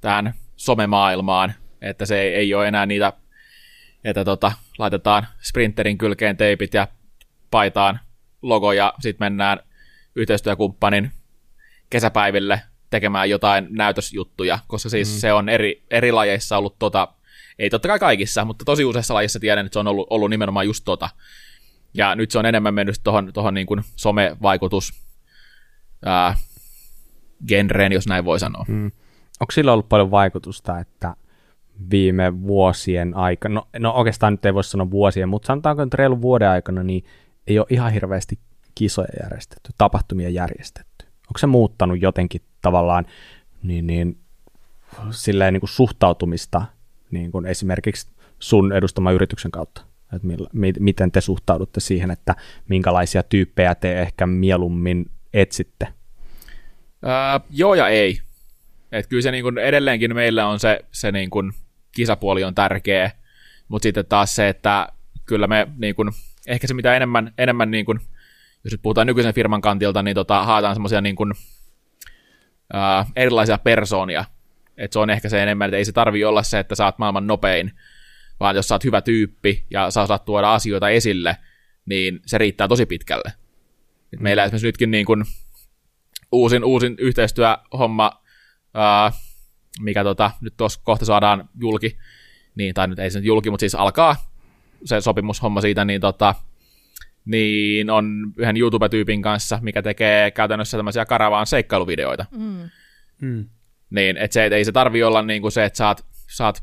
tähän somemaailmaan, että se ei, ei ole enää niitä, että tota, laitetaan sprinterin kylkeen teipit ja paitaan logo ja sitten mennään yhteistyökumppanin kesäpäiville tekemään jotain näytösjuttuja, koska siis mm. se on eri, eri lajeissa ollut tota, ei totta kai kaikissa, mutta tosi useissa lajissa tiedän, että se on ollut, ollut nimenomaan just tota. Ja nyt se on enemmän mennyt tuohon tohon niin kuin somevaikutus ää, genreen, jos näin voi sanoa. Mm. Onko sillä ollut paljon vaikutusta, että viime vuosien aikana, no, no oikeastaan nyt ei voi sanoa vuosien, mutta sanotaanko nyt reilun vuoden aikana, niin ei ole ihan hirveästi kisoja järjestetty, tapahtumia järjestetty. Onko se muuttanut jotenkin tavallaan niin, niin, silleen niin kuin suhtautumista niin kuin esimerkiksi sun edustama yrityksen kautta? Että millä, mi, miten te suhtaudutte siihen, että minkälaisia tyyppejä te ehkä mieluummin etsitte? Ää, joo ja ei. Et kyllä se niin kuin edelleenkin meillä on se, se niin kuin kisapuoli on tärkeä, mutta sitten taas se, että kyllä me niin kuin, ehkä se mitä enemmän, enemmän niin kuin, jos nyt puhutaan nykyisen firman kantilta, niin tota, haetaan semmoisia niin kuin, ää, erilaisia persoonia. Et se on ehkä se enemmän, että ei se tarvi olla se, että sä oot maailman nopein, vaan jos sä oot hyvä tyyppi ja sä osaat tuoda asioita esille, niin se riittää tosi pitkälle. Et meillä esimerkiksi nytkin niin kuin, uusin, uusin yhteistyöhomma, ää, mikä tota, nyt tuossa kohta saadaan julki, niin, tai nyt ei se nyt julki, mutta siis alkaa se sopimushomma siitä, niin, tota, niin on yhden YouTube-tyypin kanssa, mikä tekee käytännössä tämmöisiä karavaan seikkailuvideoita. Mm. Mm. Niin, että se, ei se tarvi olla niin kuin se, että saat, saat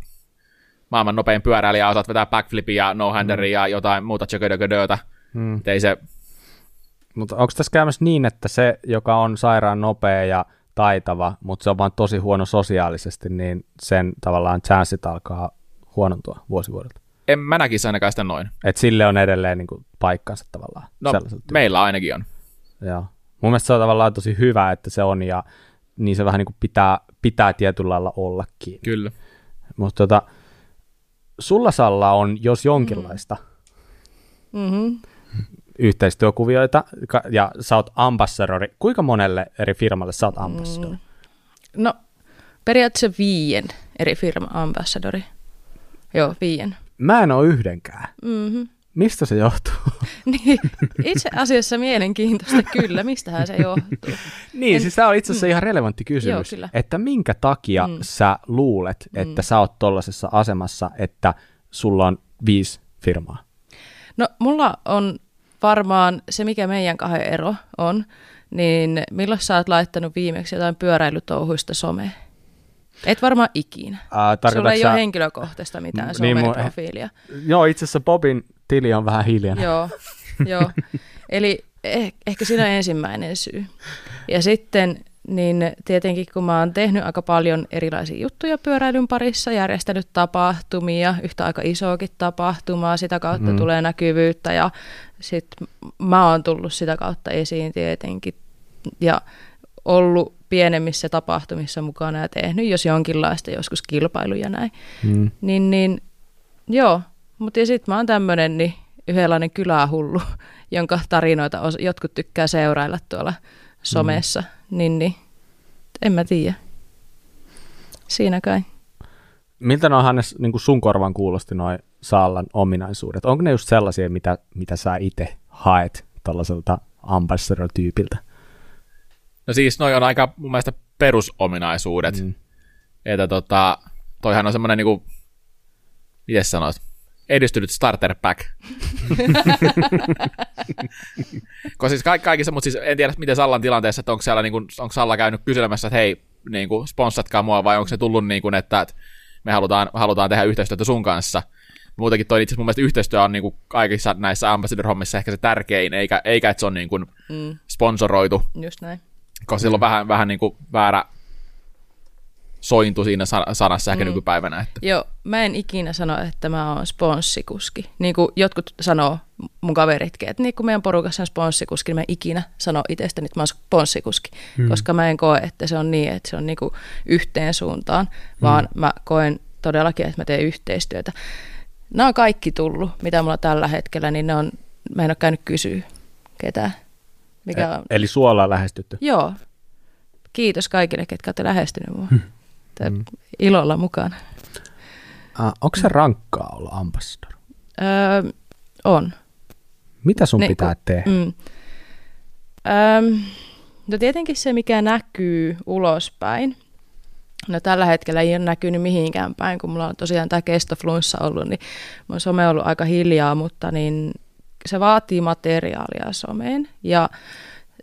maailman nopein pyöräilijä, osaat vetää backflipia ja no-handeria ja jotain muuta tjöködöködötä. Mm. Et ei se, Mutta onko tässä käymässä niin, että se, joka on sairaan nopea ja taitava, mutta se on vaan tosi huono sosiaalisesti, niin sen tavallaan chanssit alkaa huonontua vuosivuodelta? en mä näkisi ainakaan sitä noin. Että sille on edelleen niin kuin, paikkansa tavallaan. No, meillä ainakin on. Joo. Mun mielestä se on tavallaan tosi hyvä, että se on, ja niin se vähän niin kuin pitää, pitää tietyllä lailla ollakin. Kyllä. Mutta tota, sulla Salla on, jos jonkinlaista Mm-hmm. Yhteistyökuvioita, ja sä oot ambassadori. Kuinka monelle eri firmalle sä oot ambassadori? No, periaatteessa viien eri firma ambassadori. Joo, viien. Mä en oo yhdenkään. Mm-hmm. Mistä se johtuu? Niin, itse asiassa mielenkiintoista kyllä, mistähän se johtuu. niin, En- siis tämä on itse asiassa ihan relevantti kysymys, Joo, kyllä. että minkä takia Mm. sä luulet, että sä oot tollasessa asemassa, että sulla on viisi firmaa? No, mulla on varmaan se, mikä meidän kahden ero on, niin milloin sä oot laittanut viimeksi jotain pyöräilytouhuista someen? Et varmaan ikinä. Ää, Sulla ei sä- ole henkilökohtaista mitään M- niin mun- someprofiilia. Joo, itse asiassa Bobin tili on vähän hiljainen. Joo, joo. Eli eh, ehkä siinä on ensimmäinen syy. Ja sitten niin tietenkin kun mä oon tehnyt aika paljon erilaisia juttuja pyöräilyn parissa, järjestänyt tapahtumia, yhtä aika isoakin tapahtumaa, sitä kautta Mm. mm. tulee näkyvyyttä ja sitten mä oon tullut sitä kautta esiin tietenkin ja ollut pienemmissä tapahtumissa mukana ja tehnyt jos jonkinlaista joskus kilpailuja näin. Mm. Niin, niin joo, mutta ja sitten mä oon tämmöinen niin yhdenlainen kylähullu, jonka tarinoita os- jotkut tykkää seurailla tuolla somessa, mm. Niin, niin en mä tiedä. Siinä kai. Miltä ne on Hannes niin kuin sun korvan kuulosti noin Saallan ominaisuudet? Onko ne just sellaisia, mitä, mitä sä itse haet tällaiselta ambassador-tyypiltä? No siis noi on aika mun mielestä perusominaisuudet. Mm. Mm. Että tota, toihan on semmoinen niinku, miten sanois, edistynyt starter pack. Koska siis ka- kaikissa, mutta siis en tiedä miten Sallan tilanteessa, että onko siellä niinku, onko Salla käynyt kyselemässä, että hei, niinku, sponssatkaa mua, vai onko se tullut niinku, että, että me halutaan, halutaan tehdä yhteistyötä sun kanssa. Muutenkin toi itse asiassa mun mielestä yhteistyö on niinku kaikissa näissä ambassador-hommissa ehkä se tärkein, eikä, eikä että se on niinku Mm, sponsoroitu just näin. koska sillä on vähän, vähän niin kuin väärä sointu siinä sa- sanassa ehkä Mm. nykypäivänä. Että. Joo, mä en ikinä sano, että mä oon sponssikuski. Niin kuin jotkut sanoo, mun kaveritkin, että niin kun meidän porukassa on sponssikuski, niin mä en ikinä sano itsestäni, että mä oon sponssikuski. Hmm. Koska mä en koe, että se on niin, että se on niin kuin yhteen suuntaan, vaan hmm. mä koen todellakin, että mä teen yhteistyötä. Nämä on kaikki tullut, mitä mulla tällä hetkellä, niin ne on, mä en ole käynyt kysyä ketään. Mikä on, Eli suolla on lähestytty. Joo. Kiitos kaikille, ketkä olette lähestyneet mua. Hmm. Ilolla mukana. Uh, onko se rankkaa olla ambassador? Öö, on. Mitä sun Ne- pitää tehdä? Mm. Öm, no tietenkin se, mikä näkyy ulospäin. No tällä hetkellä ei ole näkynyt mihinkään päin, kun mulla on tosiaan tämä kestoflunssa ollut, niin mun some on ollut aika hiljaa, mutta niin se vaatii materiaalia someen ja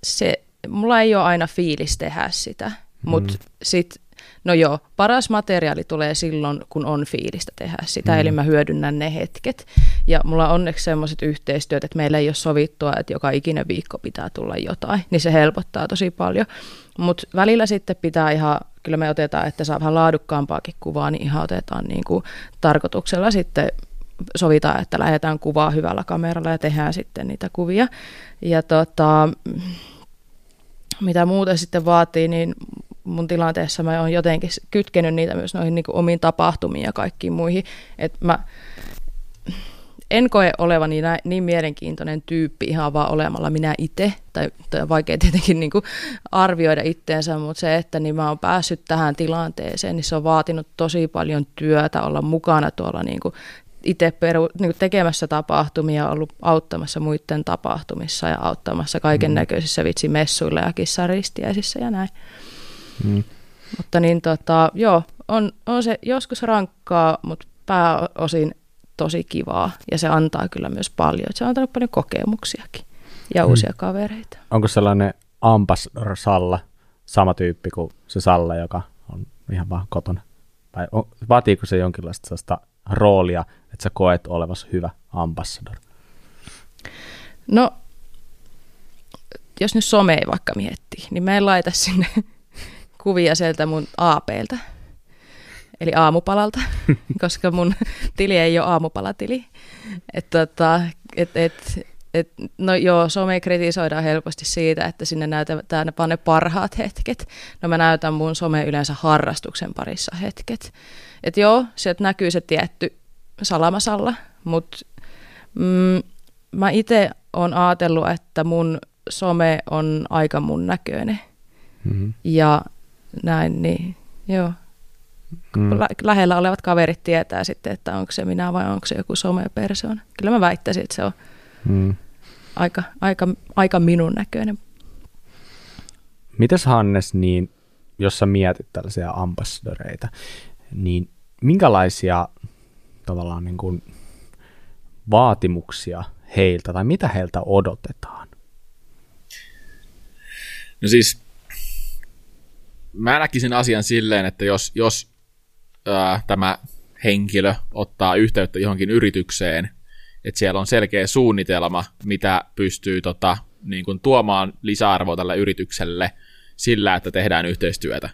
se, mulla ei ole aina fiilis tehdä sitä, mutta sit, no joo, paras materiaali tulee silloin, kun on fiilistä tehdä sitä, eli mä hyödynnän ne hetket. Ja mulla on onneksi sellaiset yhteistyöt, että meillä ei ole sovittua, että joka ikinen viikko pitää tulla jotain, niin se helpottaa tosi paljon. Mutta välillä sitten pitää ihan, kyllä me otetaan, että saa vähän laadukkaampaakin kuvaa, niin ihan otetaan niin kuin tarkoituksella sitten sovitaan, että lähdetään kuvaa hyvällä kameralla ja tehdään sitten niitä kuvia. Ja tota, mitä muuta sitten vaatii, niin mun tilanteessa mä oon jotenkin kytkenyt niitä myös noihin niin kuin omiin tapahtumiin ja kaikkiin muihin. Et mä en koe olevani näin, niin mielenkiintoinen tyyppi ihan vaan olemalla minä itse, tai, tai vaikea tietenkin niin kuin arvioida itteensä, mutta se, että niin mä oon päässyt tähän tilanteeseen, niin se on vaatinut tosi paljon työtä olla mukana tuolla niin kuin itse peru, niin tekemässä tapahtumia, ollut auttamassa muiden tapahtumissa ja auttamassa kaiken näköisissä vitsimessuilla ja kissaristiäisissä ja näin. Mm. Mutta niin tota, joo, on, on se joskus rankkaa, mutta pääosin tosi kivaa ja se antaa kyllä myös paljon. Se on antanut paljon kokemuksiakin ja uusia kavereita. Onko sellainen ambassador Salla sama tyyppi kuin se Salla, joka on ihan vaan kotona? Vai on, vaatiiko se jonkinlaista sellaista roolia, että sä koet olevasi hyvä ambassador? No, jos nyt some ei vaikka miettii, niin mä en laita sinne kuvia sieltä mun APltä. eli aamupalalta, koska mun tili ei ole aamupalatili. Et, tota, et, et, et, no joo, some kritisoidaan helposti siitä, että sinne näytetään vaan ne parhaat hetket. No mä näytän mun some yleensä harrastuksen parissa hetket. Et joo, sieltä näkyy se tietty salamasalla, mutta mm, mä itse olen ajatellut, että mun some on aika mun näköinen. Mm-hmm. Ja näin, niin joo. Mm. Lä- lähellä olevat kaverit tietää sitten, että onko se minä vai onko se joku somepersoona. Kyllä mä väittäisin, että se on mm. aika, aika, aika minun näköinen. Mites Hannes, niin jos sä mietit tällaisia ambassadoreita, niin minkälaisia tavallaan niin kuin vaatimuksia heiltä tai mitä heiltä odotetaan? No siis mä näkisin asian silleen, että jos, jos ää, tämä henkilö ottaa yhteyttä johonkin yritykseen, että siellä on selkeä suunnitelma, mitä pystyy tota, niin kuin tuomaan lisäarvoa tälle yritykselle sillä, että tehdään yhteistyötä.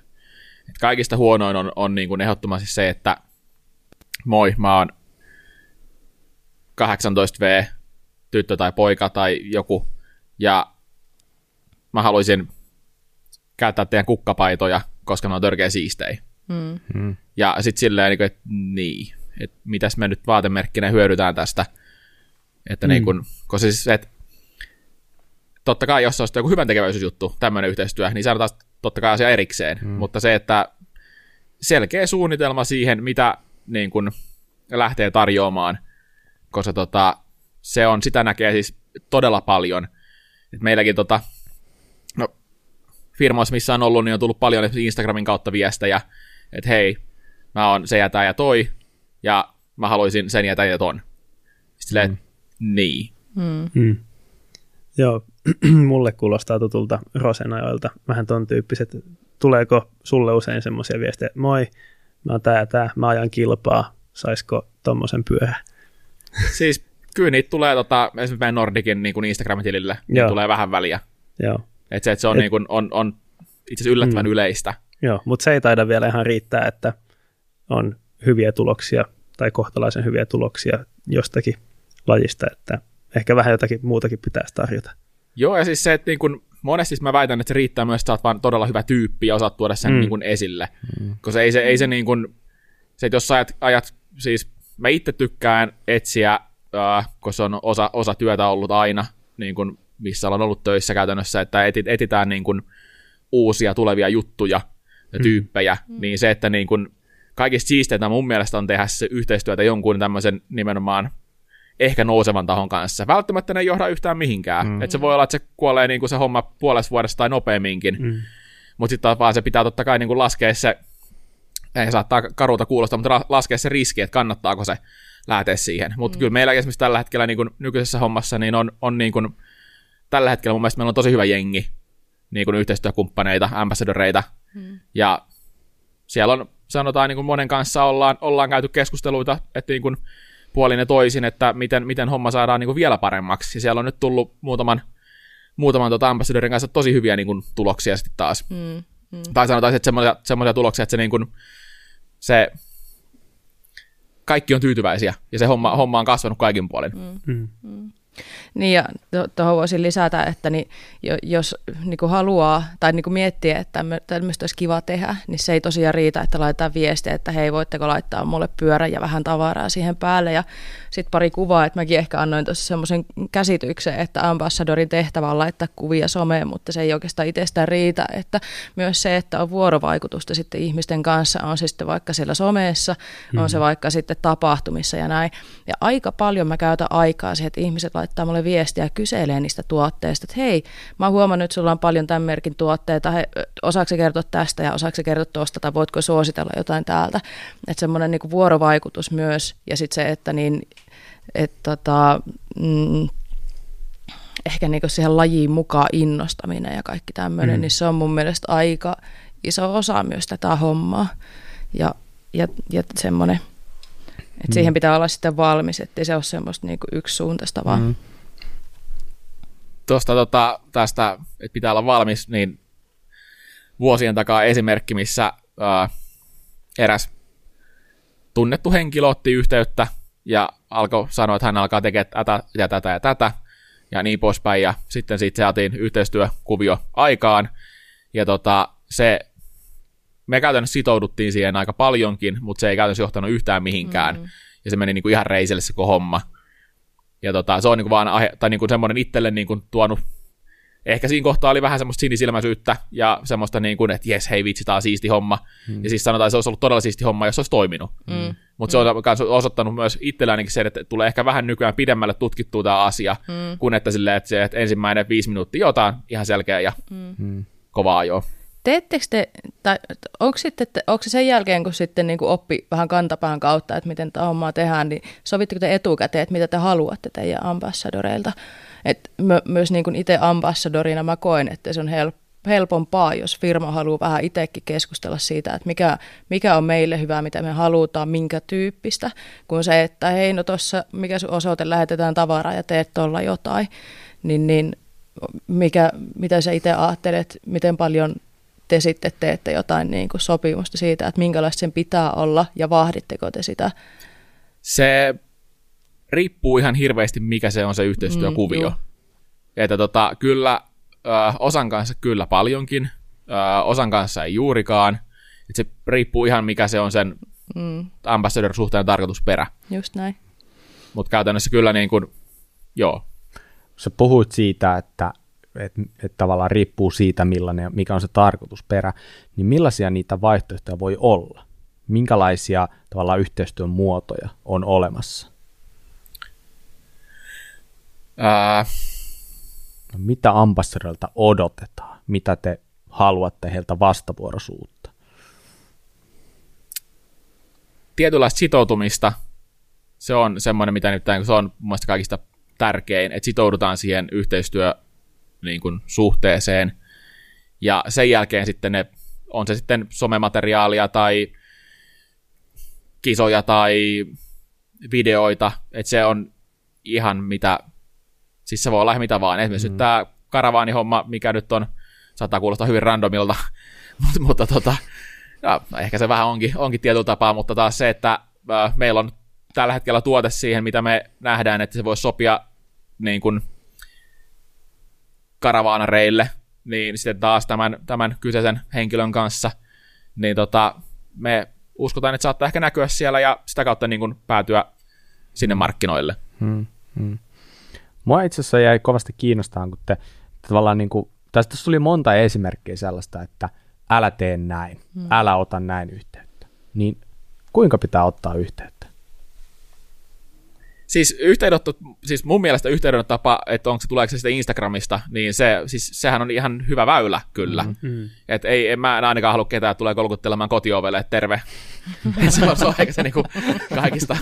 Et kaikista huonoin on, on niin kuin ehdottomasti se, että moi, mä oon 18V, tyttö tai poika tai joku, ja mä haluaisin käyttää teidän kukkapaitoja, koska ne on törkeä siistejä. Mm. Mm. Ja sitten silleen, niin että niin, että mitäs me nyt vaatemerkkinä hyödytään tästä. Että mm. niin kun, koska siis, että totta kai jos olisi joku hyvän tekeväisyysjuttu, tämmöinen yhteistyö, niin taas totta kai asia erikseen. Mm. Mutta se, että selkeä suunnitelma siihen, mitä niin kun lähtee tarjoamaan, koska tota, se on, sitä näkee siis todella paljon. Et meilläkin tota, firmoissa, missä on ollut, niin on tullut paljon Instagramin kautta viestejä, että hei, mä oon se ja tää ja toi, ja mä haluaisin sen ja tää ja ton. Silleen, mm. niin. Mm. Mm. Joo, mulle kuulostaa tutulta Rosenajoilta vähän ton tyyppiset. Tuleeko sulle usein semmoisia viestejä, moi, mä oon tää ja tää, mä ajan kilpaa, saisiko tommosen pyöhä? Siis kyllä niitä tulee tota, esimerkiksi meidän Nordikin niin kuin Instagram-tilille, niin tulee vähän väliä. Joo. Et se, että se on, Et... niin kuin, on, on itse asiassa yllättävän mm. yleistä. Joo, mutta se ei taida vielä ihan riittää, että on hyviä tuloksia tai kohtalaisen hyviä tuloksia jostakin lajista, että ehkä vähän jotakin muutakin pitäisi tarjota. Joo, ja siis se, että niin kun, monesti siis mä väitän, että se riittää myös, että sä oot vaan todella hyvä tyyppi ja osaat tuoda sen mm. niin kun esille. Mm. Koska ei se, ei se niin kun, se, että jos sä ajat, ajat siis mä itse tykkään etsiä, äh, koska se on osa, osa työtä ollut aina, niin kun, missä on ollut töissä käytännössä, että etit, etitään niin kun, uusia tulevia juttuja ja mm. tyyppejä, mm. niin se, että niin kun, kaikista siisteintä mun mielestä on tehdä se yhteistyötä jonkun tämmöisen nimenomaan ehkä nousevan tahon kanssa. Välttämättä ne ei johda yhtään mihinkään. Mm. Että se voi olla, että se kuolee niin kuin se homma puolesta vuodesta tai nopeamminkin. Mm. Mutta sitten vaan se pitää totta kai niin kuin laskea se, ei saattaa karuta kuulostaa, mutta laskea se riski, että kannattaako se lähteä siihen. Mutta mm. kyllä meillä esimerkiksi tällä hetkellä niin kuin nykyisessä hommassa niin on, on niin kuin, tällä hetkellä mun mielestä meillä on tosi hyvä jengi niin kuin yhteistyökumppaneita, ambassadoreita, mm. ja siellä on, sanotaan, niin kuin monen kanssa ollaan, ollaan käyty keskusteluita, että niin kuin puolin ja toisin, että miten, miten homma saadaan niin kuin vielä paremmaksi. Ja siellä on nyt tullut muutaman, muutaman tota ambassadorin kanssa tosi hyviä niin kuin, tuloksia sitten taas. Mm, mm. Tai sanotaan, että semmoisia, semmoisia tuloksia, että se, niin kuin, se kaikki on tyytyväisiä ja se homma, homma on kasvanut kaikin puolin. Mm. Mm. Niin ja tuohon voisin lisätä, että niin, jos niin kuin haluaa tai niin kuin miettii, että tämmöistä olisi kiva tehdä, niin se ei tosiaan riitä, että laitetaan viestiä, että hei voitteko laittaa mulle pyörän ja vähän tavaraa siihen päälle ja sitten pari kuvaa, että mäkin ehkä annoin tuossa semmoisen käsityksen, että ambassadorin tehtävä on laittaa kuvia someen, mutta se ei oikeastaan itsestään riitä, että myös se, että on vuorovaikutusta sitten ihmisten kanssa, on se sitten vaikka siellä someessa, mm-hmm. on se vaikka sitten tapahtumissa ja näin. Ja aika paljon mä käytän aikaa siihen, että ihmiset laittaa mulle viestiä ja kyselee niistä tuotteista, että hei, mä oon huomannut, että sulla on paljon tämän merkin tuotteita, he, osaako kertoa tästä ja osaako kertoa tuosta tai voitko suositella jotain täältä. Että semmoinen niin vuorovaikutus myös ja sitten se, että niin että tota, mm, ehkä niin siihen lajiin mukaan innostaminen ja kaikki tämmöinen, mm. niin se on mun mielestä aika iso osa myös tätä hommaa. Ja, ja, ja semmoinen, että mm. siihen pitää olla sitten valmis, ettei se ole semmoista niin yksisuuntaista vaan. Mm. Tuosta tota, tästä, että pitää olla valmis, niin vuosien takaa esimerkki, missä ää, eräs tunnettu henkilö otti yhteyttä ja alkoi sanoa, että hän alkaa tekemään tätä ja tätä ja tätä ja niin poispäin. Ja sitten siitä saatiin yhteistyökuvio aikaan. Ja tota, se, me käytännössä sitouduttiin siihen aika paljonkin, mutta se ei käytännössä johtanut yhtään mihinkään. Mm-hmm. Ja se meni niin kuin ihan reiselle se homma. Ja tota, se on niin kuin vaan tai niin kuin semmoinen itselle niin kuin tuonut ehkä siinä kohtaa oli vähän semmoista sinisilmäisyyttä ja semmoista niin kuin, että jes, hei vitsi, tää on siisti homma. Hmm. Ja siis sanotaan, että se olisi ollut todella siisti homma, jos se olisi toiminut. Hmm. Mutta se on osoittanut myös itsellänikin se, että tulee ehkä vähän nykyään pidemmälle tutkittua tämä asia, hmm. kun että, silleen, että, se, että ensimmäinen viisi minuuttia jotain ihan selkeä ja hmm. kovaa jo. Teettekö te, tai onko, sitten, onko se sen jälkeen, kun sitten niin kuin oppi vähän kantapään kautta, että miten tämä hommaa tehdään, niin sovitteko te etukäteen, että mitä te haluatte teidän ambassadoreilta? Et my, myös niin kuin itse ambassadorina mä koen, että se on help, helpompaa, jos firma haluaa vähän itsekin keskustella siitä, että mikä, mikä on meille hyvää, mitä me halutaan, minkä tyyppistä, kuin se, että hei, no tuossa, mikä sun osoite, lähetetään tavaraa ja teet tuolla jotain, niin, niin mikä, mitä sä itse ajattelet, miten paljon te sitten teette jotain niin kuin sopimusta siitä, että minkälaista sen pitää olla ja vahditteko te sitä? Se riippuu ihan hirveästi, mikä se on se yhteistyökuvio. Mm, että tota, kyllä, ö, osan kanssa kyllä paljonkin, ö, osan kanssa ei juurikaan. Et se riippuu ihan, mikä se on sen mm. ambassador-suhteen tarkoitusperä. Just näin. Mutta käytännössä kyllä niin kuin, joo. Sä puhuit siitä, että että et tavallaan riippuu siitä, millainen, mikä on se tarkoitusperä, niin millaisia niitä vaihtoehtoja voi olla? Minkälaisia tavallaan yhteistyön muotoja on olemassa? Ää... No, mitä ambassadorilta odotetaan? Mitä te haluatte heiltä vastavuoroisuutta? Tietynlaista sitoutumista. Se on semmoinen, mitä nyt se on mun kaikista tärkein, että sitoudutaan siihen yhteistyö niin kuin, suhteeseen. Ja sen jälkeen sitten ne, on se sitten somemateriaalia tai kisoja tai videoita, että se on ihan mitä Siis se voi olla mitä vaan. Esimerkiksi mm. tämä karavaanihomma, mikä nyt on, saattaa kuulostaa hyvin randomilta, mutta, mutta tota, ja, no ehkä se vähän onkin, onkin tietyllä tapaa, mutta taas se, että äh, meillä on tällä hetkellä tuote siihen, mitä me nähdään, että se voisi sopia niin kuin karavaanareille, niin sitten taas tämän, tämän kyseisen henkilön kanssa, niin tota, me uskotaan, että saattaa ehkä näkyä siellä ja sitä kautta niin kuin päätyä sinne markkinoille. Hmm, hmm. Mua itse asiassa jäi kovasti kiinnostamaan, kun te tavallaan niin kuin, tästä tuli monta esimerkkiä sellaista, että älä tee näin, hmm. älä ota näin yhteyttä. Niin kuinka pitää ottaa yhteyttä? Siis yhteydenotto, siis mun mielestä yhteydenottapa, että onko se tuleeko se sitten Instagramista, niin se, siis sehän on ihan hyvä väylä kyllä. Mm-hmm. Et ei, en mä en ainakaan halua ketään tulee kolkuttelemaan kotiovelle, että terve. se on, se on ehkä se niinku kaikista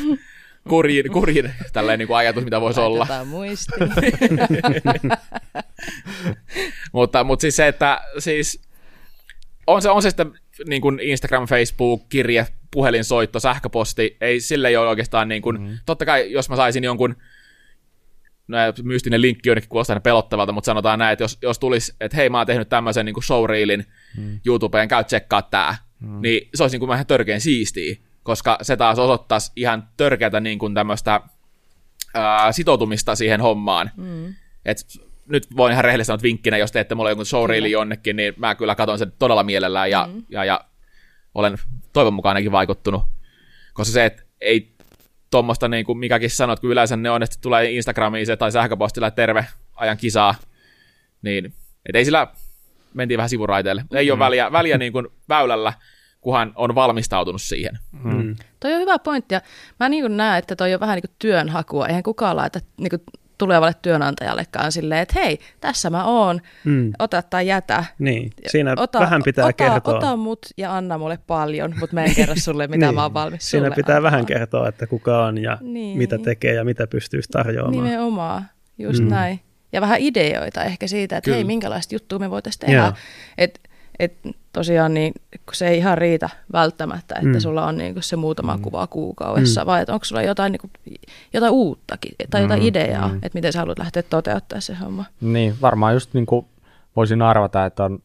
kurjin, kurjin tälleen niin kuin ajatus, mitä voisi olla. mutta, mutta siis se, että siis on se, on se sitten niin kuin Instagram, Facebook, kirje, puhelinsoitto, sähköposti, ei sille ei ole oikeastaan niin kuin, mm-hmm. totta kai jos mä saisin jonkun no, mystinen linkki jonnekin kuulostaa pelottavalta, mutta sanotaan näin, että jos, jos tulisi, että hei mä oon tehnyt tämmöisen niin kuin showreelin mm. YouTubeen, käy tsekkaa tää, mm. niin se olisi niin kuin vähän törkeän siistiä koska se taas osoittaisi ihan törkeätä niin kuin tämmöistä ää, sitoutumista siihen hommaan. Mm. Et nyt voin ihan rehellisesti sanoa vinkkinä, jos teette mulle jonkun showreeli jonnekin, niin mä kyllä katson sen todella mielellään ja, mm. ja, ja olen toivon mukaan ainakin vaikuttunut. Koska se, että ei tuommoista, niin kuin mikäkin sanot, kun yleensä ne on, että tulee Instagramiin se tai sähköpostilla, että terve, ajan kisaa, niin et ei sillä mentiin vähän sivuraiteelle. Ei mm. ole väliä, väliä niin kuin väylällä, kunhan on valmistautunut siihen. Mm. Toi on hyvä pointti, ja mä niin näen, että toi on vähän niin kuin työnhakua. Eihän kukaan laita niin kuin tulevalle työnantajallekaan silleen, että hei, tässä mä oon, mm. ota tai jätä. Niin, siinä ota, vähän pitää ota, kertoa. Ota mut ja anna mulle paljon, mutta mä en kerro sulle, mitä niin. mä oon valmis Siinä pitää antaa. vähän kertoa, että kuka on ja niin. mitä tekee ja mitä pystyy tarjoamaan. Nimenomaan, just mm. näin. Ja vähän ideoita ehkä siitä, että Kyllä. hei, minkälaista juttua me voitaisiin tehdä. Että et tosiaan niin, kun se ei ihan riitä välttämättä, että mm. sulla on niin se muutama mm. kuva kuukaudessa, mm. vai että onko sulla jotain, niin kuin, jotain uuttakin tai jotain mm. ideaa, mm. että miten sä haluat lähteä toteuttaa se homma. Niin, varmaan just niin kuin voisin arvata, että on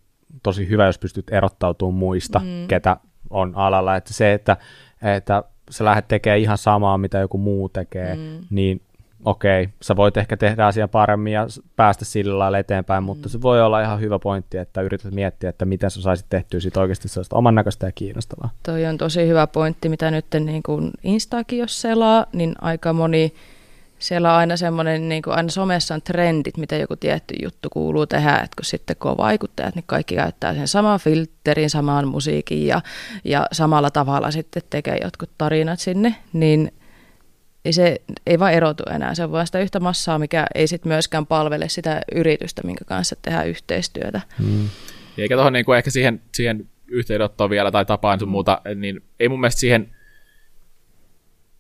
tosi hyvä, jos pystyt erottautumaan muista, mm. ketä on alalla. Että se, että, että sä lähdet tekemään ihan samaa, mitä joku muu tekee, mm. niin okei, okay, sä voit ehkä tehdä asian paremmin ja päästä sillä lailla eteenpäin, mm. mutta se voi olla ihan hyvä pointti, että yrität miettiä, että miten sä saisit tehtyä sit oikeasti sellaista oman näköistä ja kiinnostavaa. Toi on tosi hyvä pointti, mitä nyt niin kuin Instakin jos selaa, niin aika moni siellä on aina semmoinen, niin kuin aina somessa on trendit, mitä joku tietty juttu kuuluu tehdä, että kun sitten kun on vaikuttajat, niin kaikki käyttää sen saman filterin, saman musiikin ja, ja samalla tavalla sitten tekee jotkut tarinat sinne, niin ei se ei vaan erotu enää, se on vaan sitä yhtä massaa, mikä ei sitten myöskään palvele sitä yritystä, minkä kanssa tehdään yhteistyötä. Hmm. Eikä tuohon niin ehkä siihen, siihen yhteydenottoon vielä tai tapaan sun muuta, niin ei mun mielestä siihen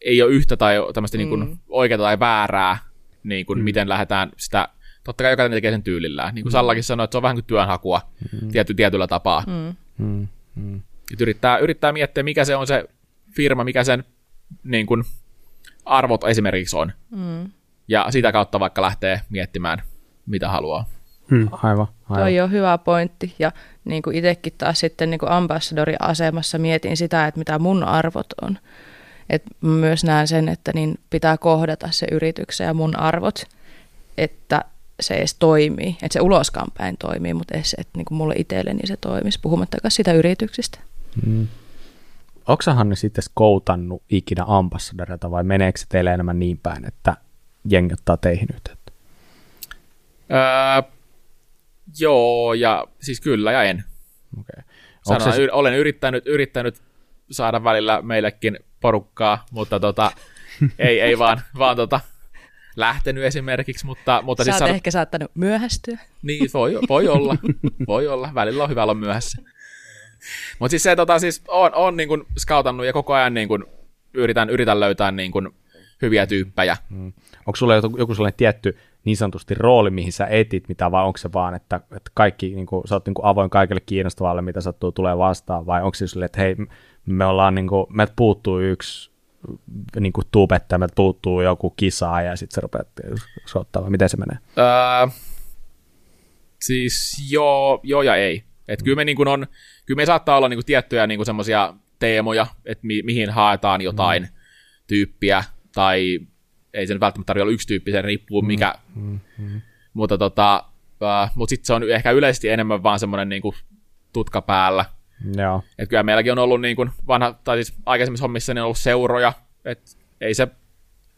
ei ole yhtä tai tämmöistä mm. niin kuin oikeaa tai väärää, niin kuin mm. miten lähdetään sitä, totta kai jokainen tekee sen tyylillään. Niin kuin mm. Sallakin sanoi, että se on vähän kuin työnhakua mm. tiety, tietyllä tapaa. Mm. Mm. Mm. yrittää, yrittää miettiä, mikä se on se firma, mikä sen niin kuin, arvot esimerkiksi on. Mm. Ja sitä kautta vaikka lähtee miettimään, mitä haluaa. Hmm. Aivan, aivan. Toi on hyvä pointti. Ja niin kuin itsekin taas sitten niin kuin ambassadorin asemassa mietin sitä, että mitä mun arvot on. Et myös näen sen, että niin pitää kohdata se yrityksen ja mun arvot, että se edes toimii, että se uloskaan päin toimii, mutta edes, että niin kuin mulle itselleni se toimisi, puhumattakaan sitä yrityksestä. Mm. Onko sä Hanni sitten koutannut ikinä ambassadorilta vai meneekö se teille enemmän niin päin, että jengi ottaa teihin yhteyttä? Öö, joo, ja siis kyllä ja en. Okay. Sanon, se... olen yrittänyt, yrittänyt saada välillä meillekin porukkaa, mutta tota, ei, ei vaan, vaan tota, lähtenyt esimerkiksi, mutta... mutta Sä siis saada... ehkä saattanut myöhästyä. Niin, voi, voi olla, voi olla, välillä on hyvä olla myöhässä. Mutta siis se tota, siis on, on niin kuin scoutannut ja koko ajan niin kuin yritän, yritän löytää niin kuin hyviä tyyppejä. Hmm. Onko sulla joku sellainen tietty niin sanotusti rooli, mihin sä etit, mitä vai onko se vaan, että, että kaikki, niin kuin, sä oot niin kuin avoin kaikille kiinnostavalle, mitä sattuu tulee vastaan, vai onko se sille, että hei, me ollaan niin kuin, meiltä puuttuu yksi niin kuin tubettaja, meiltä puuttuu joku kisaa ja sitten se rupeat soittaa, vai miten se menee? Öö, siis joo, joo ja ei. Et kyllä me niin kuin on, kyllä me saattaa olla niin kuin tiettyjä niin semmoisia teemoja, että mi- mihin haetaan jotain mm. tyyppiä, tai ei se nyt välttämättä tarvitse olla yksi tyyppi, se riippuu mikä, mm. Mm. mutta tota, uh, mut sitten se on ehkä yleisesti enemmän vaan semmoinen niin kuin tutka päällä, Joo. Et kyllä meilläkin on ollut niin kuin vanha, tai siis aikaisemmissa hommissa niin on ollut seuroja, että ei se,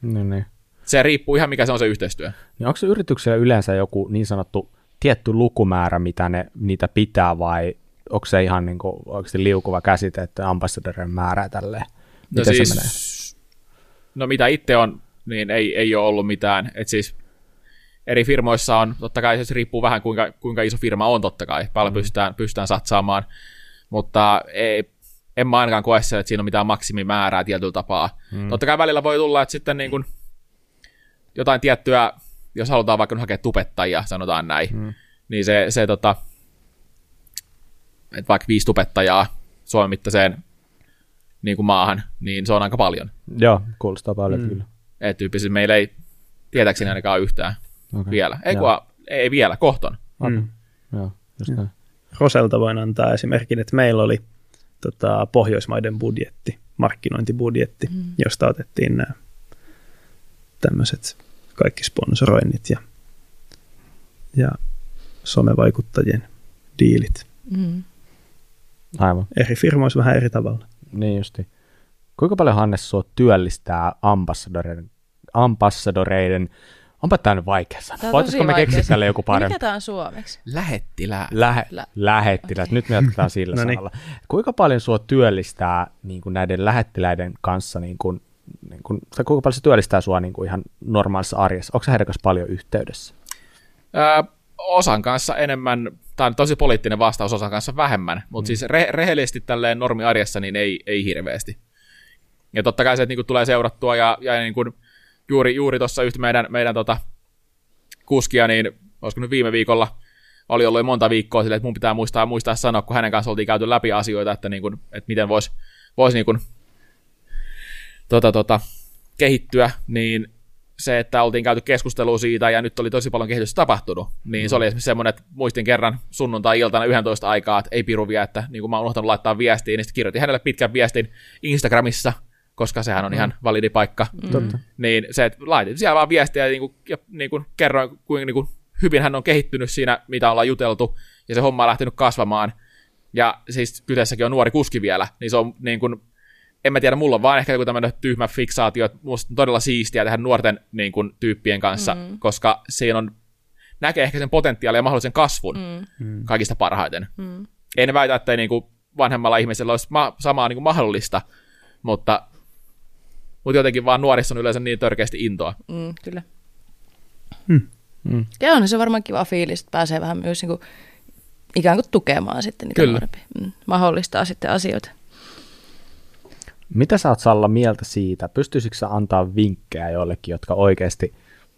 niin, niin. se riippuu ihan mikä se on se yhteistyö. Niin onko se yrityksellä yleensä joku niin sanottu tietty lukumäärä, mitä ne niitä pitää, vai onko se ihan niin kuin oikeasti liukuva käsite, että ambassadorin määrää tälleen? No Miten no siis, se menee? No mitä itse on, niin ei, ei ole ollut mitään. Et siis eri firmoissa on, totta kai se riippuu vähän kuinka, kuinka iso firma on totta kai, paljon mm. pystytään, pystytään satsaamaan mutta ei, en mä ainakaan koe sen, että siinä on mitään maksimimäärää tietyllä tapaa. Mm. Totta kai välillä voi tulla, että sitten niin kuin jotain tiettyä, jos halutaan vaikka hakea tupettajia, sanotaan näin, mm. niin se, se tota, että vaikka viisi tupettajaa Suomen mittaiseen niin kuin maahan, niin se on aika paljon. Joo, kuulostaa paljon mm. kyllä. Et tyyppisesti meillä ei tietääkseni ainakaan yhtään okay. vielä. Ei, kun, ei vielä, kohton. Mm. Joo, just näin. Roselta voin antaa esimerkin, että meillä oli tota, Pohjoismaiden budjetti, markkinointibudjetti, mm. josta otettiin nämä tämmöiset kaikki sponsoroinnit ja, ja somevaikuttajien diilit. Mm. Aivan. Eri firmoissa vähän eri tavalla. Niin justi. Kuinka paljon Hannes sua työllistää ambassadoreiden, ambassadoreiden Onpa tämä nyt vaikea sana. Voitaisiko me keksiä tälle joku parempi? Mikä tämä on suomeksi? Lähettilä. Lähe, Lä- lähettiläät. Nyt me jatketaan sillä no niin. sanalla. Kuinka paljon sua työllistää niin kuin näiden lähettiläiden kanssa, niin kuin, niin kuin, kuinka paljon se työllistää sua niin kuin ihan normaalissa arjessa? Onko se kanssa paljon yhteydessä? Öö, osan kanssa enemmän, tämä on tosi poliittinen vastaus, osan kanssa vähemmän, mutta mm. siis re- rehellisesti tälleen normiarjessa niin ei, ei hirveästi. Ja totta kai se, että niin kuin tulee seurattua ja, ja niin kuin, juuri, juuri tuossa yhtä meidän, meidän tota, kuskia, niin olisiko nyt viime viikolla oli ollut monta viikkoa sille, että mun pitää muistaa, muistaa sanoa, kun hänen kanssa oltiin käyty läpi asioita, että, niin kuin, että miten voisi vois niin kuin, tota, tota, kehittyä, niin se, että oltiin käyty keskustelua siitä ja nyt oli tosi paljon kehitystä tapahtunut, niin mm. se oli esimerkiksi semmoinen, että muistin kerran sunnuntai-iltana 11 aikaa, että ei piru vielä, että niin kuin mä oon unohtanut laittaa viestiä, niin sitten kirjoitin hänelle pitkän viestin Instagramissa, koska sehän on mm. ihan validi paikka. Mm. Niin se, että laitin siellä vaan viestiä ja, niin kuin, ja niin kuin kerroin, kuinka niin kuin hyvin hän on kehittynyt siinä, mitä ollaan juteltu, ja se homma on lähtenyt kasvamaan. Ja siis kyseessäkin on nuori kuski vielä, niin se on niin kuin, en mä tiedä, mulla on vaan ehkä joku tämmöinen tyhmä fiksaatio, että musta on todella siistiä tehdä nuorten niin kuin, tyyppien kanssa, mm. koska siinä on, näkee ehkä sen potentiaalin ja mahdollisen kasvun mm. kaikista parhaiten. Mm. En väitä, että ei niin kuin, vanhemmalla ihmisellä olisi ma- samaa niin kuin, mahdollista, mutta, mutta jotenkin vaan nuorissa on yleensä niin törkeästi intoa. Mm, kyllä. Hmm. Mm. Ja on se varmaan kiva fiilis, että pääsee vähän myös niin kuin, ikään kuin tukemaan sitten niitä Kyllä. nuorempia. Mm. Mahdollistaa sitten asioita. Mitä sä oot Salla mieltä siitä? Pystyisikö sä antaa vinkkejä joillekin, jotka oikeasti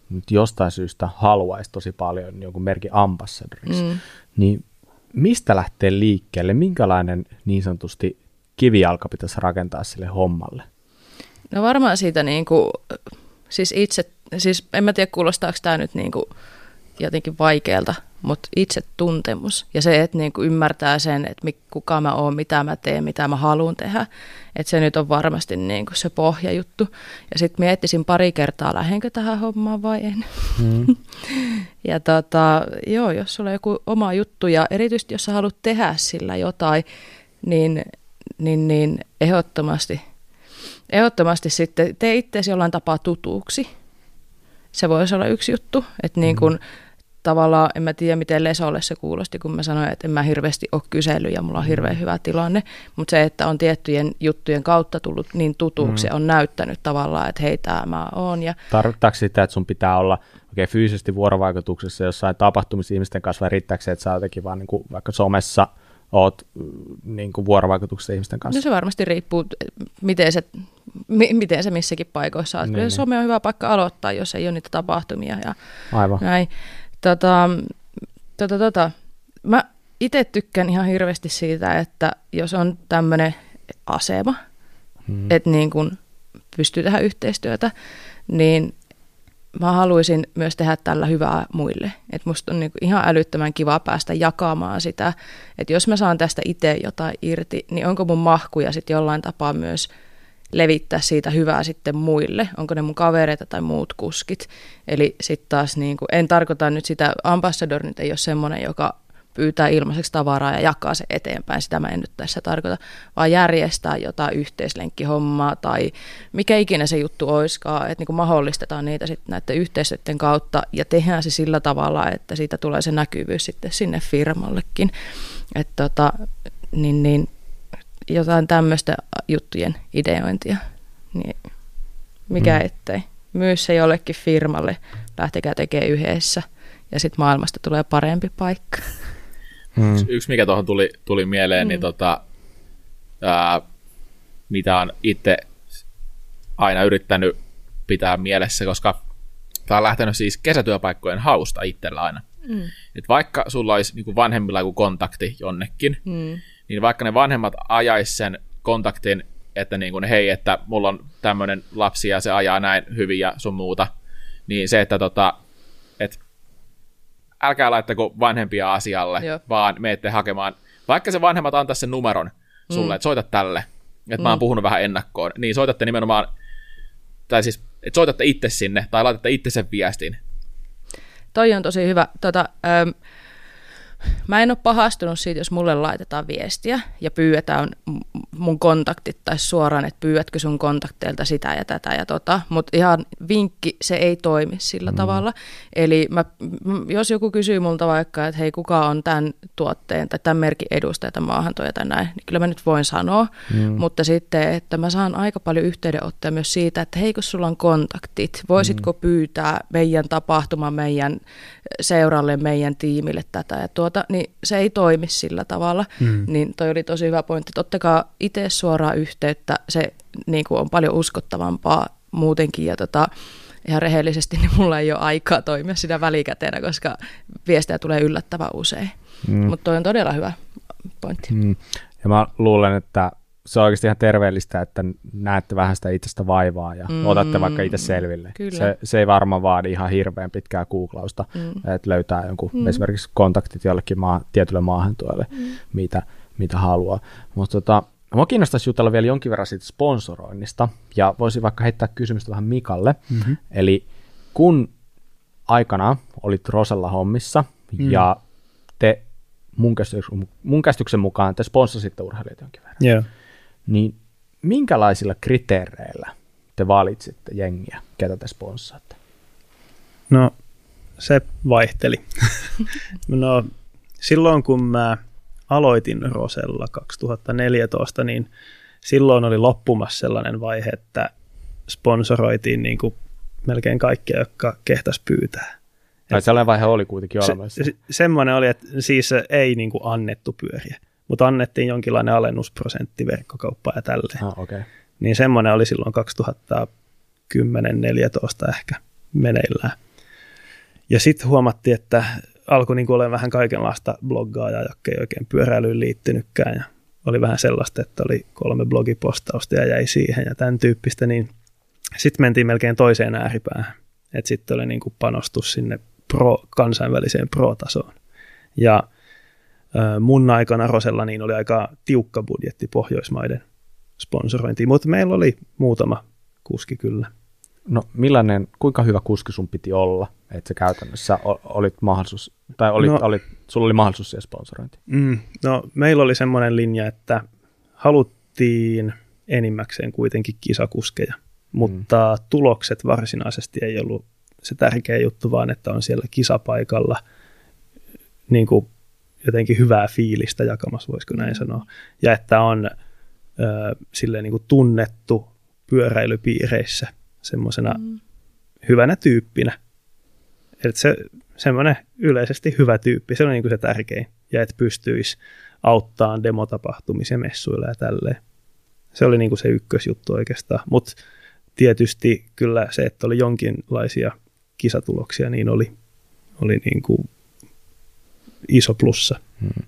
nyt jostain syystä haluaisi tosi paljon jonkun merkin ambassadoriksi? Mm. Niin mistä lähtee liikkeelle? Minkälainen niin sanotusti kivijalka pitäisi rakentaa sille hommalle? No varmaan siitä niin kuin, siis itse, siis en mä tiedä kuulostaako tämä nyt niin kuin jotenkin vaikealta, mutta itse tuntemus ja se, että niin kuin ymmärtää sen, että kuka mä oon, mitä mä teen, mitä mä haluan tehdä, että se nyt on varmasti niin kuin se pohjajuttu. Ja sitten miettisin pari kertaa, lähdenkö tähän hommaan vai en. Mm. ja tota, joo, jos sulla on joku oma juttu ja erityisesti jos sä haluat tehdä sillä jotain, niin, niin, niin ehdottomasti, ehdottomasti sitten tee itseäsi jollain tapaa tutuuksi. Se voisi olla yksi juttu, että niin kuin, mm tavallaan, en mä tiedä miten Lesolle se kuulosti, kun mä sanoin, että en mä hirveästi ole kysellyt ja mulla on hirveän hyvä tilanne, mutta se, että on tiettyjen juttujen kautta tullut niin tutuksi mm. on näyttänyt tavallaan, että hei, tämä mä oon. Ja... Tarkoittaako sitä, että sun pitää olla okay, fyysisesti vuorovaikutuksessa jossain tapahtumissa ihmisten kanssa vai riittääkö se, että sä jotenkin vaan niin kuin, vaikka somessa oot mm, niin kuin vuorovaikutuksessa ihmisten kanssa? No se varmasti riippuu, miten se, mi, miten se missäkin paikoissa on. Niin, Kyllä niin. some on hyvä paikka aloittaa, jos ei ole niitä tapahtumia. Ja Aivan. Näin. Tota, tota, tota. Mä itse tykkään ihan hirveästi siitä, että jos on tämmöinen asema, hmm. että niin kun pystyy tehdä yhteistyötä, niin mä haluaisin myös tehdä tällä hyvää muille. Että musta on niinku ihan älyttömän kiva päästä jakamaan sitä, että jos mä saan tästä itse jotain irti, niin onko mun mahkuja sitten jollain tapaa myös – levittää siitä hyvää sitten muille, onko ne mun kavereita tai muut kuskit. Eli sitten taas niin kuin, en tarkoita nyt sitä, ambassador nyt ei ole semmoinen, joka pyytää ilmaiseksi tavaraa ja jakaa se eteenpäin, sitä mä en nyt tässä tarkoita, vaan järjestää jotain yhteislenkkihommaa tai mikä ikinä se juttu oiskaan, että niin kuin mahdollistetaan niitä sitten näiden yhteisöiden kautta ja tehdään se sillä tavalla, että siitä tulee se näkyvyys sitten sinne firmallekin. Että tota, niin, niin jotain tämmöistä juttujen ideointia, niin mikä mm. ettei. Myy se jollekin firmalle, lähtekää tekemään yhdessä ja sitten maailmasta tulee parempi paikka. Mm. Yksi, mikä tuohon tuli, tuli mieleen, niin mm. niin tota, ää, mitä on itse aina yrittänyt pitää mielessä, koska tämä on lähtenyt siis kesätyöpaikkojen hausta itsellä aina. Mm. Et vaikka sulla olisi niin vanhemmilla joku kontakti jonnekin, mm niin vaikka ne vanhemmat ajais sen kontaktin, että niin kuin, hei, että mulla on tämmöinen lapsi ja se ajaa näin hyvin ja sun muuta, niin se, että tota, et, älkää laittako vanhempia asialle, Joo. vaan meette hakemaan, vaikka se vanhemmat antaa sen numeron sulle, mm. että soita tälle, että mm. mä oon mm. puhunut vähän ennakkoon, niin soitatte nimenomaan, tai siis, että soitatte itse sinne, tai laitatte itse sen viestin. Toi on tosi hyvä. Tota, ähm, Mä en ole pahastunut siitä, jos mulle laitetaan viestiä ja pyydetään mun kontaktit tai suoraan, että pyydätkö sun kontakteilta sitä ja tätä ja tota, mutta ihan vinkki, se ei toimi sillä mm. tavalla. Eli mä, jos joku kysyy multa vaikka, että hei, kuka on tämän tuotteen tai tämän merkin edustaja tai maahantoja tai näin, niin kyllä mä nyt voin sanoa, mm. mutta sitten, että mä saan aika paljon yhteydenottoja myös siitä, että hei, kun sulla on kontaktit, voisitko mm. pyytää meidän tapahtuma, meidän seuralle, meidän tiimille tätä ja tuota, niin se ei toimi sillä tavalla. Mm. Niin toi oli tosi hyvä pointti. Ottakaa itse suoraan yhteyttä, se niin kuin on paljon uskottavampaa muutenkin ja tota, ihan rehellisesti, niin mulla ei ole aikaa toimia sitä välikäteenä, koska viestejä tulee yllättävän usein. Mm. Mutta toi on todella hyvä pointti. Mm. Ja mä luulen, että se on oikeasti ihan terveellistä, että näette vähän sitä itsestä vaivaa ja mm, otatte vaikka itse selville. Se, se ei varmaan vaadi ihan hirveän pitkää googlausta, mm. että löytää jonkun mm. esimerkiksi kontaktit jollekin maa, tietylle maahantuolle, mm. mitä, mitä haluaa. Mutta tota, Mua kiinnostaisi jutella vielä jonkin verran siitä sponsoroinnista, ja voisin vaikka heittää kysymystä vähän Mikalle. Mm-hmm. Eli kun aikana olit Rosella hommissa, mm. ja te mun käsityksen, mun käsityksen mukaan te sponssasitte urheilijat jonkin verran, Joo. Niin minkälaisilla kriteereillä te valitsitte jengiä, ketä te sponssaatte? No, se vaihteli. no, silloin kun mä aloitin Rosella 2014, niin silloin oli loppumassa sellainen vaihe, että sponsoroitiin niin kuin melkein kaikkia, jotka kehtäs pyytää. Tai sellainen vaihe oli kuitenkin olemassa. Se, semmoinen oli, että siis ei niin kuin annettu pyöriä, mutta annettiin jonkinlainen alennusprosentti verkkokauppaa ja tälleen. Ah, okay. Niin semmoinen oli silloin 2010-2014 ehkä meneillään. Ja sitten huomattiin, että alkoi niin olemaan vähän kaikenlaista bloggaajaa, jotka ei oikein pyöräilyyn liittynytkään. Ja oli vähän sellaista, että oli kolme blogipostausta ja jäi siihen ja tämän tyyppistä, niin sitten mentiin melkein toiseen ääripäähän. Että sitten oli niin kuin panostus sinne pro, kansainväliseen pro-tasoon. Ja mun aikana Rosella niin oli aika tiukka budjetti Pohjoismaiden sponsorointiin, mutta meillä oli muutama kuski kyllä. No millainen, kuinka hyvä kuski sun piti olla, että se käytännössä olit mahdollisuus, tai olit, no, olit, sulla oli mahdollisuus siihen sponsorointiin? Mm, no meillä oli semmoinen linja, että haluttiin enimmäkseen kuitenkin kisakuskeja, mutta mm. tulokset varsinaisesti ei ollut se tärkeä juttu, vaan että on siellä kisapaikalla niin kuin jotenkin hyvää fiilistä jakamassa, voisiko näin sanoa, ja että on ö, silleen niin kuin tunnettu pyöräilypiireissä semmoisena mm. hyvänä tyyppinä. Että se semmoinen yleisesti hyvä tyyppi, se on niin kuin se tärkein, ja että pystyisi auttaa demotapahtumisia messuilla ja tälleen. Se oli niin kuin se ykkösjuttu oikeastaan, mutta tietysti kyllä se, että oli jonkinlaisia kisatuloksia, niin oli, oli niin kuin iso plussa. Hmm.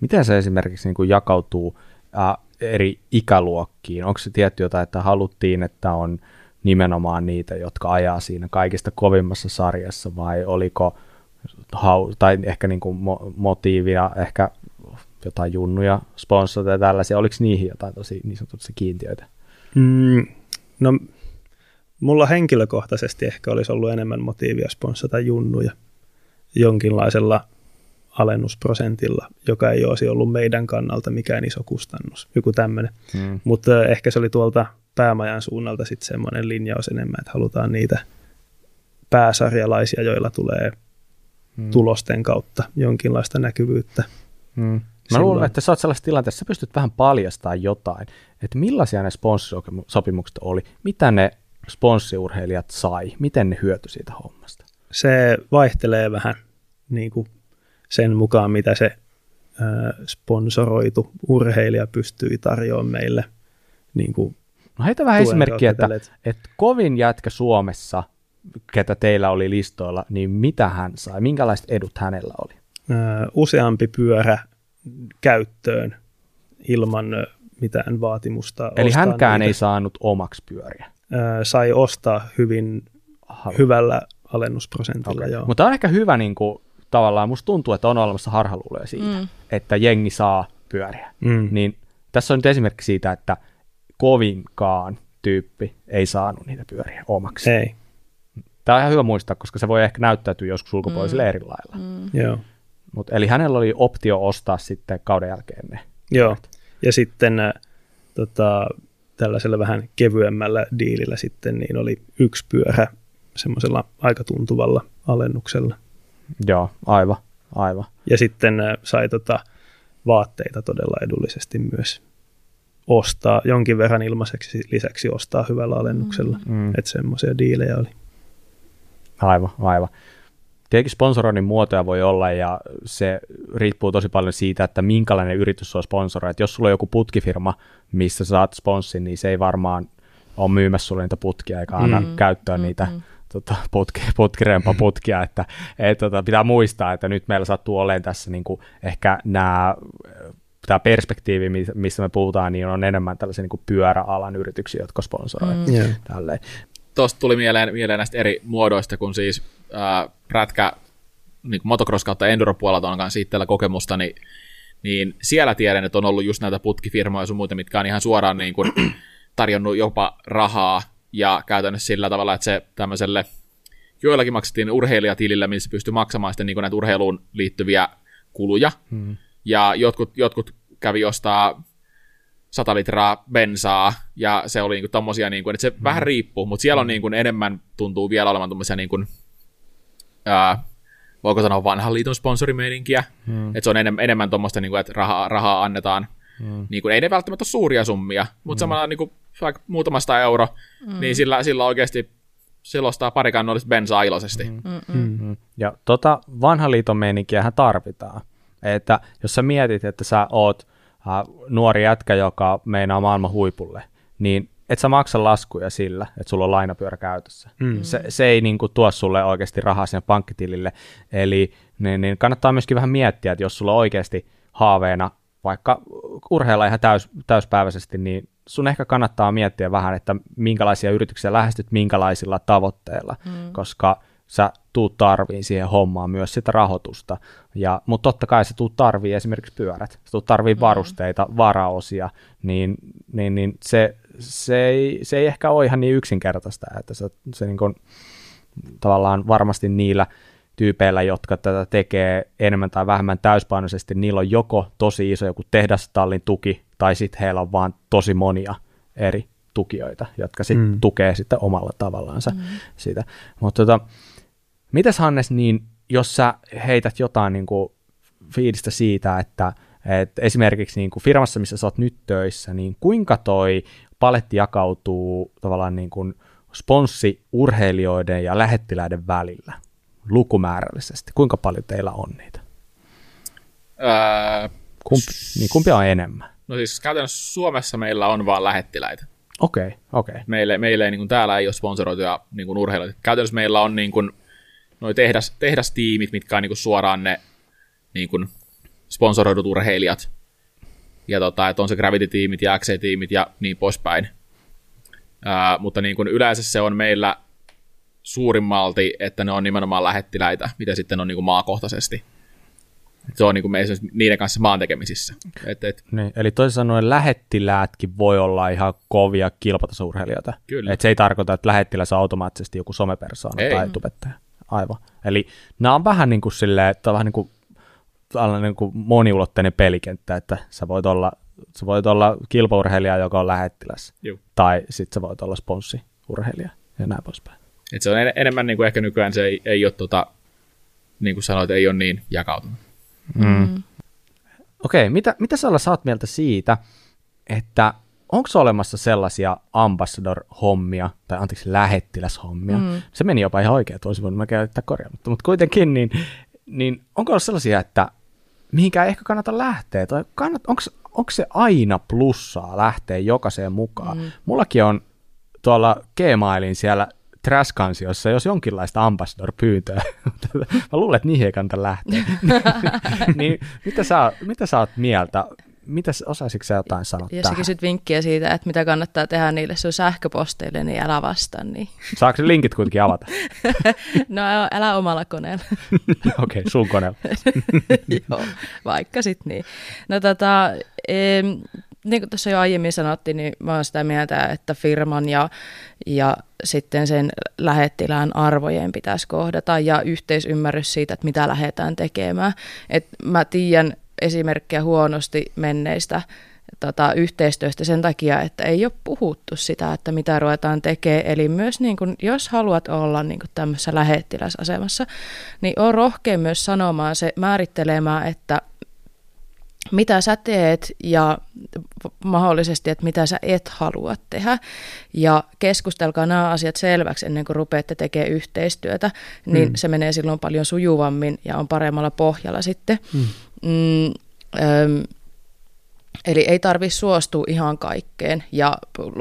Miten se esimerkiksi niin kuin jakautuu äh, eri ikäluokkiin? Onko se tietty jotain, että haluttiin, että on nimenomaan niitä, jotka ajaa siinä kaikista kovimmassa sarjassa, vai oliko hau, tai ehkä niin kuin mo- motiivia, ehkä jotain junnuja, sponsoreita ja tällaisia, oliko niihin jotain tosi niin sanotusti kiintiöitä? Mm, no mulla henkilökohtaisesti ehkä olisi ollut enemmän motiivia sponsata junnuja jonkinlaisella alennusprosentilla, joka ei olisi ollut meidän kannalta mikään iso kustannus, joku tämmöinen. Mm. Mutta ehkä se oli tuolta päämajan suunnalta sitten semmoinen linjaus enemmän, että halutaan niitä pääsarjalaisia, joilla tulee mm. tulosten kautta jonkinlaista näkyvyyttä. Mm. Mä luulen, että sä oot sellaisessa tilanteessa, sä pystyt vähän paljastamaan jotain, että millaisia ne sponssisopimukset oli, mitä ne sponssiurheilijat sai, miten ne hyötyi siitä hommasta? Se vaihtelee vähän niin kuin sen mukaan, mitä se sponsoroitu urheilija pystyy tarjoamaan meille. Niin kuin no heitä vähän esimerkkiä, että, että kovin jätkä Suomessa, ketä teillä oli listoilla, niin mitä hän sai, minkälaiset edut hänellä oli? Useampi pyörä käyttöön ilman mitään vaatimusta. Eli hänkään niitä. ei saanut omaksi pyöriä? Sai ostaa hyvin hyvällä alennusprosentilla, okay. joo. Mutta on ehkä hyvä niin kuin, tavallaan musta tuntuu, että on olemassa harhaluuloja siitä, mm. että jengi saa pyöriä. Mm. Niin tässä on nyt esimerkki siitä, että kovinkaan tyyppi ei saanut niitä pyöriä omaksi. Ei. Tämä on ihan hyvä muistaa, koska se voi ehkä näyttäytyä joskus ulkopuolisille mm. eri lailla. Mm. Joo. Mut, eli hänellä oli optio ostaa sitten kauden jälkeen ne. Joo, ja sitten äh, tota, tällaisella vähän kevyemmällä diilillä sitten niin oli yksi pyörä semmoisella aika tuntuvalla alennuksella. Joo, aivan, aivan. Ja sitten äh, sai tota vaatteita todella edullisesti myös ostaa, jonkin verran ilmaiseksi lisäksi ostaa hyvällä alennuksella. Mm. Että semmoisia diilejä oli. Aivan, aivan. Tietenkin sponsoroinnin muotoja voi olla ja se riippuu tosi paljon siitä, että minkälainen yritys on sponsoroi. Että jos sulla on joku putkifirma, missä saat sponssin, niin se ei varmaan ole myymässä sulle niitä putkia eikä anna mm, käyttöön mm, niitä mm tota, putki, putkirempa putkia, että et, tota, pitää muistaa, että nyt meillä sattuu olemaan tässä niin kuin, ehkä nämä tämä perspektiivi, missä me puhutaan, niin on enemmän tällaisia niin kuin pyöräalan yrityksiä, jotka sponsoroivat mm. yeah. tälleen. Tuosta tuli mieleen, mieleen näistä eri muodoista, kun siis äh, prätkä niin motocross kautta enduro puolelta on kanssa itsellä kokemusta, niin niin siellä tiedän, että on ollut just näitä putkifirmoja sun muita, mitkä on ihan suoraan niin kuin tarjonnut jopa rahaa ja käytännössä sillä tavalla, että se tämmöiselle joillakin maksettiin urheilijatilillä, missä pystyi maksamaan sitten niin näitä urheiluun liittyviä kuluja. Hmm. Ja jotkut, jotkut kävi ostaa 100 litraa bensaa, ja se oli niin tommosia, niin kuin, että se hmm. vähän riippuu, mutta siellä on niin kuin, enemmän, tuntuu vielä olevan tommosia niin kuin, ää, voiko sanoa vanhan liiton sponsorimeininkiä, hmm. että se on enemmän, enemmän tuommoista, niin kuin, että rahaa, rahaa annetaan, hmm. niin kuin, ei ne välttämättä ole suuria summia, mutta hmm. samalla niin kuin, vaikka muutamasta euro, hmm. niin sillä, sillä oikeasti selostaa pari kannollista bensaa iloisesti. Mm. Mm-hmm. Ja tota vanhan liiton meininkiähän tarvitaan. Että jos sä mietit, että sä oot äh, nuori jätkä, joka meinaa maailman huipulle, niin et sä maksa laskuja sillä, että sulla on lainapyörä käytössä. Mm. Se, se ei niin kuin, tuo sulle oikeasti rahaa sinne pankkitilille. Eli niin, niin kannattaa myöskin vähän miettiä, että jos sulla on oikeasti haaveena vaikka urheilla ihan täys, täyspäiväisesti, niin sun ehkä kannattaa miettiä vähän, että minkälaisia yrityksiä lähestyt, minkälaisilla tavoitteilla, mm. koska sä tuut tarviin siihen hommaan myös sitä rahoitusta. Ja, mutta totta kai sä tuut tarviin esimerkiksi pyörät, sä tuut tarviin mm. varusteita, varaosia, niin, niin, niin se, se, ei, se ei ehkä ole ihan niin yksinkertaista, että se, se niin kuin, tavallaan varmasti niillä tyypeillä, jotka tätä tekee enemmän tai vähemmän täyspainoisesti, niillä on joko tosi iso joku tehdastallin tuki, tai sitten heillä on vaan tosi monia eri tukijoita, jotka sitten mm. tukee sitten omalla tavallaansa mm. sitä. Mutta tota, mitäs Hannes, niin jos sä heität jotain niin kuin fiilistä siitä, että et esimerkiksi niin kuin firmassa, missä sä oot nyt töissä, niin kuinka toi paletti jakautuu tavallaan niin kuin sponssiurheilijoiden ja lähettiläiden välillä? Lukumäärällisesti? Kuinka paljon teillä on niitä? Öö, kumpi, niin kumpi on enemmän? No siis käytännössä Suomessa meillä on vain lähettiläitä. Okei, okay, okei. Okay. Meille, meille ei, niin kuin täällä ei ole sponsoroituja niin kuin urheilijoita. Käytännössä meillä on niin kuin, noi tehdas, tehdastiimit, mitkä on niin kuin suoraan ne niin kuin sponsoroidut urheilijat. Ja tota, että on se Gravity-tiimit ja XC-tiimit ja niin poispäin. Ää, mutta niin kuin yleensä se on meillä suurimmalti, että ne on nimenomaan lähettiläitä, mitä sitten on niin kuin maakohtaisesti. Se on niin kuin me niiden kanssa maan tekemisissä. Et, et. Niin, eli toisin sanoen lähettiläätkin voi olla ihan kovia kilpatasurheilijoita. Kyllä. Et se ei tarkoita, että lähettiläs on automaattisesti joku somepersoona ei. tai tubettaja. Aivan. Eli nämä on vähän niin kuin silleen, että on vähän niin kuin, niin kuin moniulotteinen pelikenttä, että sä voit olla, sä voit olla kilpaurheilija, joka on lähettiläs, Juh. tai sitten sä voit olla sponssiurheilija ja näin poispäin. Et se on en, enemmän niin kuin ehkä nykyään se ei, ei ole, tota, niin kuin sanoit, ei ole niin jakautunut. Mm. mm. Okei, okay, mitä, mitä sä saat mieltä siitä, että onko olemassa sellaisia ambassador-hommia, tai anteeksi, lähettiläshommia, mm. se meni jopa ihan oikein, että olisi voinut mä käyttää korjaamatta, mutta kuitenkin, niin, niin onko sellaisia, että mihinkään ehkä kannata lähteä, tai kannat, onko se aina plussaa lähteä jokaiseen mukaan? Mm. Mullakin on tuolla Gmailin siellä Trash-kansiossa, jos jonkinlaista ambassador-pyyntöä. Mä luulen, että niihin ei kannata lähteä. niin, mitä, sä, mitä sä oot mieltä? Mitä, osaisitko sä jotain sanoa Jos sä kysyt vinkkiä siitä, että mitä kannattaa tehdä niille sun sähköposteille, niin älä vastaa. Niin. Saako linkit kuitenkin avata? no älä omalla koneella. Okei, okay, sun koneella. Joo, vaikka sitten niin. No tota, niin kuin tuossa jo aiemmin sanottiin, niin mä oon sitä mieltä, että firman ja, ja sitten sen lähettilään arvojen pitäisi kohdata ja yhteisymmärrys siitä, että mitä lähdetään tekemään. Et mä tiedän esimerkkejä huonosti menneistä tota, yhteistyöstä sen takia, että ei ole puhuttu sitä, että mitä ruvetaan tekemään. Eli myös niin kun, jos haluat olla niin kun tämmöisessä lähettiläsasemassa, niin on rohkea myös sanomaan se, määrittelemään, että mitä sä teet ja mahdollisesti, että mitä sä et halua tehdä. Ja keskustelkaa nämä asiat selväksi ennen kuin rupeatte tekemään yhteistyötä, niin mm. se menee silloin paljon sujuvammin ja on paremmalla pohjalla sitten. Mm. Mm, ähm, Eli ei tarvi suostua ihan kaikkeen ja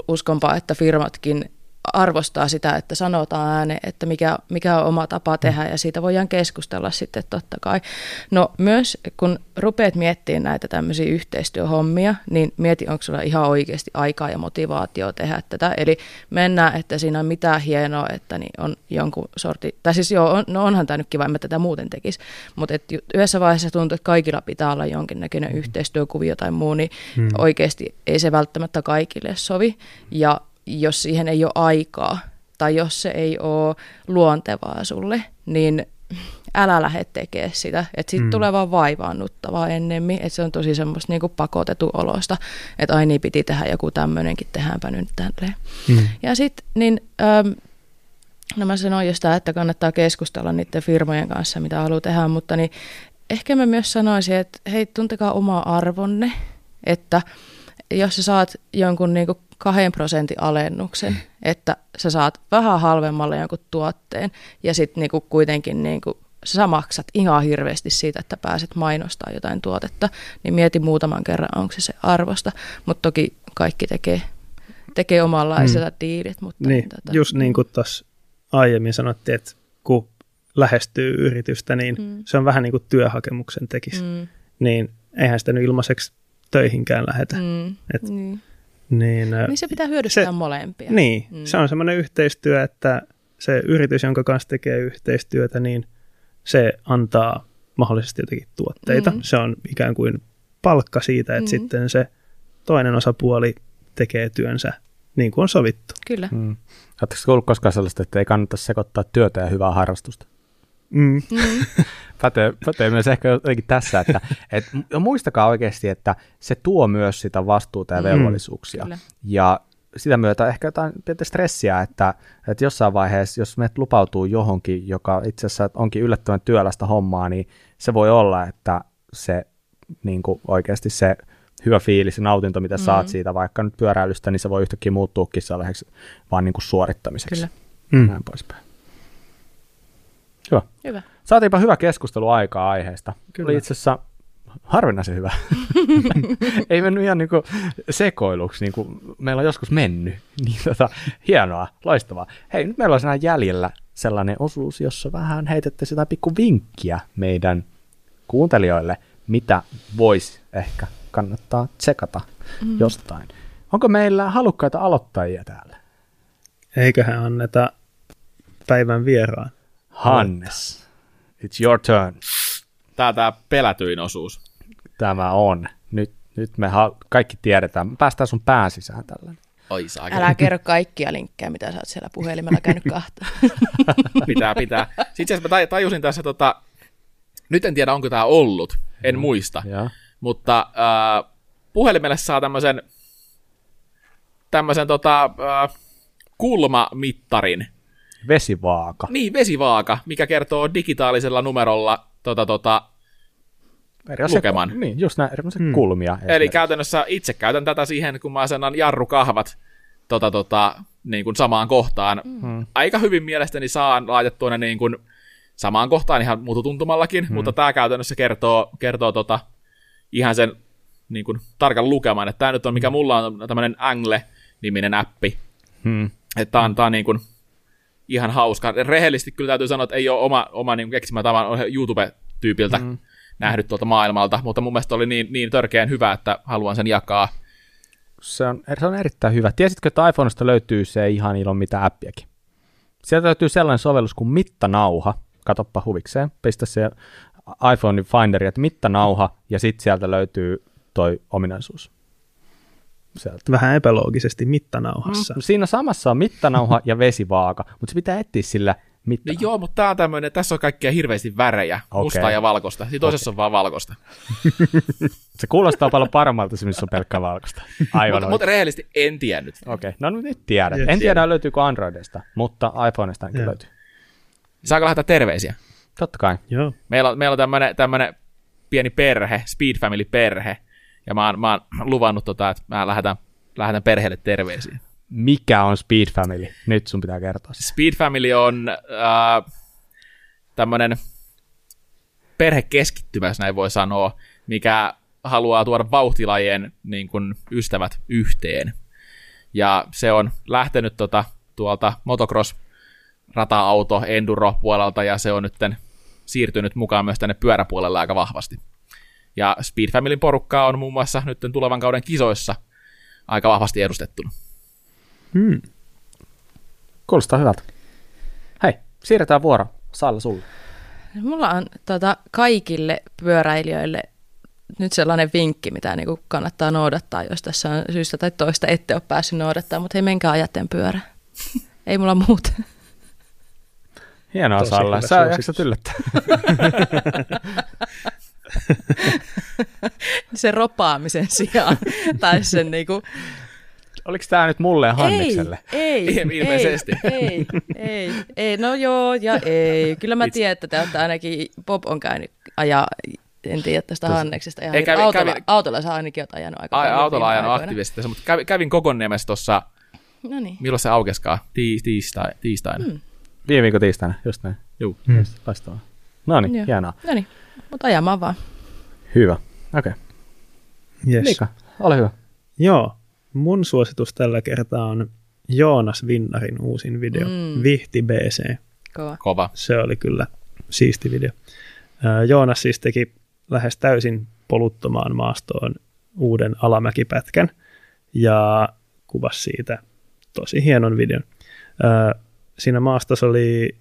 uskonpa, että firmatkin arvostaa sitä, että sanotaan ääneen, että mikä, mikä on oma tapa tehdä ja siitä voidaan keskustella sitten totta kai. No myös kun rupeat miettimään näitä tämmöisiä yhteistyöhommia, niin mieti, onko sulla ihan oikeasti aikaa ja motivaatio tehdä tätä. Eli mennään, että siinä on mitään hienoa, että niin on jonkun sorti, tai siis joo, on, no onhan tämä nyt kiva, että tätä muuten tekisi, mutta et yhdessä vaiheessa tuntuu, että kaikilla pitää olla jonkinnäköinen mm. yhteistyökuvio tai muu, niin mm. oikeasti ei se välttämättä kaikille sovi. Ja jos siihen ei ole aikaa tai jos se ei ole luontevaa sulle, niin älä lähde tekemään sitä. Että sitten mm. tulee vaan vaivaannuttavaa ennemmin, että se on tosi semmoista niinku pakotetun olosta, että ai niin piti tehdä joku tämmöinenkin, tehdäänpä nyt tälleen. Mm. Ja sitten niin, ähm, no mä sanoin jo sitä, että kannattaa keskustella niiden firmojen kanssa, mitä haluaa tehdä, mutta niin ehkä mä myös sanoisin, että hei, tuntekaa oma arvonne, että jos sä saat jonkun niinku kahden prosentin alennuksen, mm. että sä saat vähän halvemmalle jonkun tuotteen ja sitten niinku kuitenkin niinku sä maksat ihan hirveästi siitä, että pääset mainostamaan jotain tuotetta, niin mieti muutaman kerran, onko se se arvosta. Mutta toki kaikki tekee, tekee omanlaisensa mm. diilit. Mutta niin, tota, just niin kuin tuossa aiemmin sanottiin, että kun lähestyy yritystä, niin mm. se on vähän niin kuin työhakemuksen tekisi. Mm. Niin eihän sitä nyt ilmaiseksi töihinkään lähetä. Mm. Et, niin. Niin, niin se pitää hyödyttää se, molempia. Niin, mm. se on semmoinen yhteistyö, että se yritys, jonka kanssa tekee yhteistyötä, niin se antaa mahdollisesti jotakin tuotteita. Mm. Se on ikään kuin palkka siitä, että mm. sitten se toinen osapuoli tekee työnsä niin kuin on sovittu. Kyllä. Mm. Oletteko kuullut koskaan sellaista, että ei kannata sekoittaa työtä ja hyvää harrastusta? Mm. Mm. pätee, pätee myös ehkä jotenkin tässä, että et, muistakaa oikeasti, että se tuo myös sitä vastuuta ja mm. velvollisuuksia. Mm. Ja sitä myötä ehkä jotain pientä stressiä, että, että jossain vaiheessa, jos me lupautuu johonkin, joka itse asiassa onkin yllättävän työlästä hommaa, niin se voi olla, että se niin kuin oikeasti se hyvä fiilis ja nautinto, mitä mm. saat siitä vaikka nyt pyöräilystä, niin se voi yhtäkkiä muuttuukin sellaiseksi vaan niin kuin suorittamiseksi. Kyllä. Mm. Näin poispäin. Hyvä. Hyvä. Saatiinpa hyvä keskustelu aikaa aiheesta. Kyllä. Oli itse asiassa harvinaisen hyvä. Ei mennyt ihan niin kuin sekoiluksi, niin kuin meillä on joskus mennyt. Niin tota, hienoa, loistavaa. Hei, nyt meillä on jäljellä sellainen osuus, jossa vähän heitette sitä pikku vinkkiä meidän kuuntelijoille, mitä voisi ehkä kannattaa tsekata mm. jostain. Onko meillä halukkaita aloittajia täällä? Eiköhän anneta päivän vieraan. Hannes, it's your turn. Tämä tämä pelätyin osuus. Tämä on. Nyt, nyt me ha- kaikki tiedetään. Me päästään sun pään sisään tällä. Oi, saa Älä kerro kaikkia linkkejä, mitä sä oot siellä puhelimella käynyt kahta. pitää, pitää. Sitten mä tajusin tässä, tota, nyt en tiedä onko tämä ollut, en mm. muista, ja. mutta äh, puhelimelle saa tämmöisen tämmöisen tota, äh, kulmamittarin, Vesivaaka. Niin, vesivaaka, mikä kertoo digitaalisella numerolla tota, tota, lukeman. Niin, just näin, mm. kulmia. Eli käytännössä itse käytän tätä siihen, kun mä asennan jarrukahvat tota, tota, niin kuin samaan kohtaan. Mm. Aika hyvin mielestäni saan laitettua ne niin kuin samaan kohtaan ihan mututuntumallakin, mm. mutta tämä käytännössä kertoo, kertoo tota, ihan sen niin kuin, tarkan lukeman. Tämä nyt on, mikä mulla on tämmöinen Angle-niminen appi. Mm. Että tämä on, tää on niin kuin, ihan hauska. Rehellisesti kyllä täytyy sanoa, että ei ole oma, oma niin keksimä tavan YouTube-tyypiltä mm. nähnyt tuolta maailmalta, mutta mun mielestä oli niin, niin törkeän hyvä, että haluan sen jakaa. Se on, se on erittäin hyvä. Tiesitkö, että iPhoneista löytyy se ihan ilman mitä appiakin? Sieltä löytyy sellainen sovellus kuin mittanauha. Katoppa huvikseen, pistä se iPhone Finderi, että mittanauha, ja sitten sieltä löytyy toi ominaisuus sieltä. Vähän epäloogisesti mittanauhassa. Mm, siinä samassa on mittanauha ja vesivaaka, mutta se pitää etsiä sillä mittanauha. No joo, mutta tämä on tämmöinen, tässä on kaikkia hirveästi värejä, okay. mustaa ja valkoista. Siinä toisessa okay. on vaan valkoista. se kuulostaa paljon paremmalta se, missä on pelkkää valkoista. Aivan mutta, mutta rehellisesti en tiennyt. Okei, okay. no nyt tiedät. Yes, en tiedä, löytyykö Androidista, mutta iPhoneista ainakin yeah. löytyy. Saanko lähettää terveisiä? Totta kai. Joo. Meillä on, meillä on tämmöinen, pieni perhe, Speed Family-perhe, ja mä oon, mä oon luvannut, tota, että mä lähetän, lähetän perheelle terveisiä. Mikä on Speed Family? Nyt sun pitää kertoa. Speed Family on äh, tämmöinen perhekeskittymä, jos näin voi sanoa, mikä haluaa tuoda vauhtilajien niin kuin, ystävät yhteen. Ja se on lähtenyt tota, tuolta motocross rata-auto enduro-puolelta, ja se on nyt siirtynyt mukaan myös tänne pyöräpuolelle aika vahvasti. Ja Speed Familyn porukkaa on muun muassa nyt tulevan kauden kisoissa aika vahvasti edustettuna. Hmm. Kuulostaa hyvältä. Hei, siirretään vuoro Salla sulle. Mulla on tota, kaikille pyöräilijöille nyt sellainen vinkki, mitä niinku kannattaa noudattaa, jos tässä on syystä tai toista ette ole päässyt noudattaa, mutta hei menkää ajatten pyörä. Ei mulla muuta. Hienoa Tosi Salla, sä jaksat yllättää. sen ropaamisen sijaan. tai sen niinku, Oliko tää nyt mulle ja Hannikselle? Ei, ei, Ilmeisesti. ei, ei, ei, ei, no joo ja ei. Kyllä mä tiedän, että te olette ainakin, Bob on käynyt ajaa, en tiedä tästä Hanneksesta ihan Ei, ei, kävin- autolla, kävin- autolla sä ainakin oot ajanut aika Ai, paljon autolla ajanut aikoina. aktiivisesti, mutta kävin, kävin Kokonniemessä tuossa, No niin. milloin se aukeskaan? Tii, tiistai, tiistaina. Mm. Viime viikon tiistaina, just näin. Juu. Hmm. Loistavaa. No niin, hienoa. No niin, mutta ajamaan vaan. Hyvä. Okei. Okay. Yes. Miika, ole hyvä. Joo, mun suositus tällä kertaa on Joonas Vinnarin uusin video, Mm. Vihti BC. Kova. Kova. Se oli kyllä siisti video. Ää, Joonas siis teki lähes täysin poluttomaan maastoon uuden alamäkipätkän ja kuvasi siitä tosi hienon videon. Ää, Siinä maastossa oli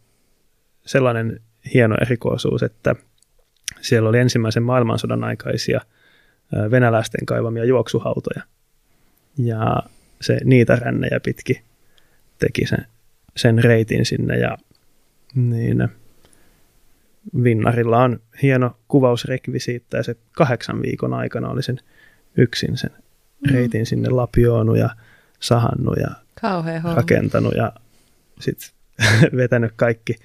sellainen hieno erikoisuus, että siellä oli ensimmäisen maailmansodan aikaisia venäläisten kaivamia juoksuhautoja. Ja se niitä rännejä pitki teki sen, sen reitin sinne ja niin Vinnarilla on hieno kuvausrekvisiitta ja se kahdeksan viikon aikana oli sen yksin sen reitin sinne lapioonut ja sahannut ja Kauhea rakentanut ja sitten vetänyt kaikki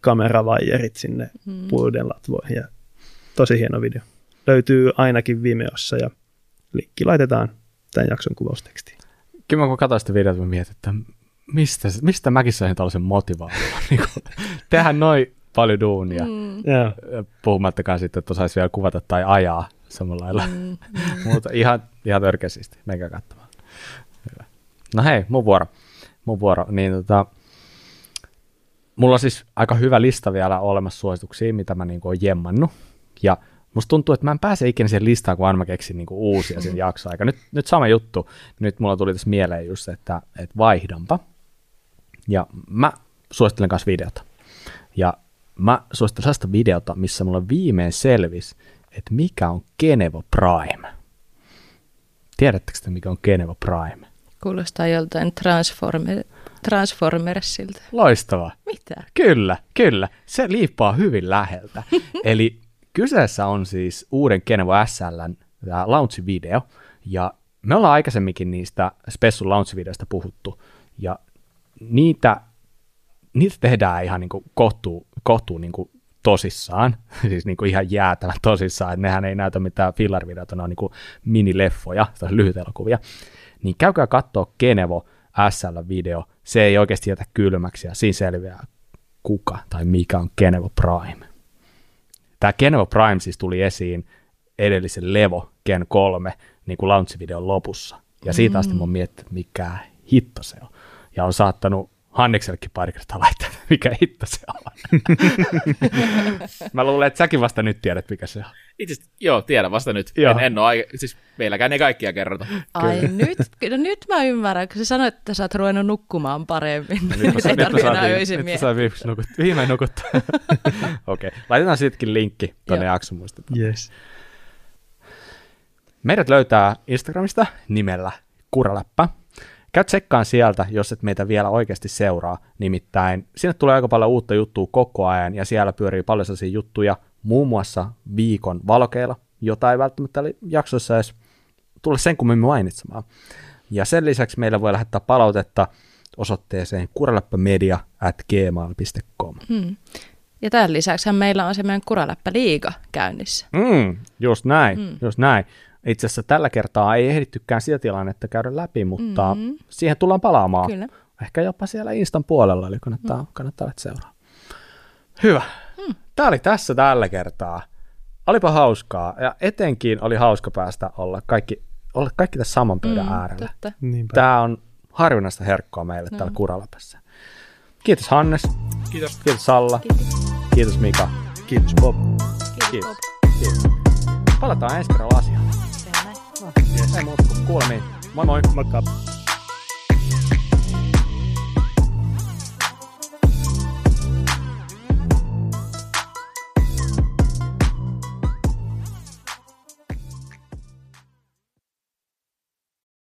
kameravaijerit sinne Mm. puiden latvoihin ja tosi hieno video. Löytyy ainakin Vimeossa ja linkki laitetaan tämän jakson kuvaustekstiin. Kyllä mä kun katsoin sitä videota, mä mietin, että mistä, mistä mäkin sain tällaisen motivaation. niin tehdään noin paljon duunia, mm. Puhumattakaan sitten, että osaisi vielä kuvata tai ajaa samalla lailla. Mm. Mutta ihan, ihan törkeästi, menkää katsomaan. Hyvä. No hei, mun vuoro. Mun vuoro. Niin tota, mulla on siis aika hyvä lista vielä olemassa suosituksia, mitä mä niinku oon jemmannut. Ja musta tuntuu, että mä en pääse ikinä siihen listaan, kun aina mä keksin niinku uusia sen jakson aika. Nyt, nyt sama juttu. Nyt mulla tuli tässä mieleen just että, että vaihdanpa. Ja mä suosittelen kanssa videota. Ja mä suosittelen sellaista videota, missä mulla viimein selvisi, että mikä on Genevo Prime. Tiedättekö te, mikä on Genevo Prime? Kuulostaa joltain Transformer, Transformersilta. Loistavaa. Mitä? Kyllä, kyllä. Se liippaa hyvin läheltä. Eli kyseessä on siis uuden Genevo SLn launch-video, ja me ollaan aikaisemminkin niistä Spessun launch-videoista puhuttu, ja niitä, niitä tehdään ihan niin kuin kohtuu, kohtuu niin kuin tosissaan, siis niin kuin ihan jäätävän tosissaan, että nehän ei näytä mitään filler-videota, ne on niin kuin minileffoja, tai lyhytelokuvia, niin käykää katsoa Genevo SL-video, se ei oikeasti jätä kylmäksi, ja siinä selviää kuka tai mikä on Genevo Prime. Tämä Genevo Prime siis tuli esiin edellisen Levo Gen 3 niin kuin launch-videon lopussa. Ja siitä asti mä oon miettinyt, että mikä hitto se on. Ja on saattanut Hanneksellekin pari kertaa laittaa, että mikä hitto se on. mä luulen, että säkin vasta nyt tiedät, mikä se on. Itse asiassa, joo, tiedän vasta nyt. Joo. En, en ole, aika- siis meilläkään ei kaikkia kerrota. Ai nyt, no nyt mä ymmärrän, kun sä sanoit, että sä oot ruvennut nukkumaan paremmin. No nyt mä, ei nyt mä tarvitse enää saan, öisin nyt viimeksi nukut, viimein nukuttua. Okei, okay. laitetaan sittenkin linkki tuonne jakson muistetaan. Yes. Meidät löytää Instagramista nimellä Kuraläppä. Käy tsekkaan sieltä, jos et meitä vielä oikeasti seuraa. Nimittäin sinne tulee aika paljon uutta juttua koko ajan ja siellä pyörii paljon sellaisia juttuja, muun muassa viikon valokeilla, jota ei välttämättä oli jaksoissa edes tule sen kummemmin mainitsemaan. Ja sen lisäksi meillä voi lähettää palautetta osoitteeseen kuraläppämedia at gmail.com. Hmm. Ja tämän lisäksi meillä on se meidän Kuraläppä liiga käynnissä. Mm, just näin, mm. just näin. Itse asiassa tällä kertaa ei ehdittykään sitä tilannetta käydä läpi, mutta Mm. mm. siihen tullaan palaamaan. Kyllä. Ehkä jopa siellä Instan puolella, eli kannattaa, mm. kannattaa seuraa. Hyvä. Mm. Tämä oli tässä tällä kertaa. Olipa hauskaa, ja etenkin oli hauska päästä olla kaikki, olla kaikki tässä saman pöydän mm, äärellä. Totta. Niinpä. Tämä on harvinaista herkkoa meille no. täällä Kuraläpässä. Kiitos Hannes. Kiitos. Kiitos Salla. Kiitos. Kiitos Mika. Kiitos Bob. Kiitos. Kiitos. Bob. Kiitos. Palataan ensi kerralla asiaan. Näin. Ei muuta kuin kuulemiin. Moi moi. Moikka.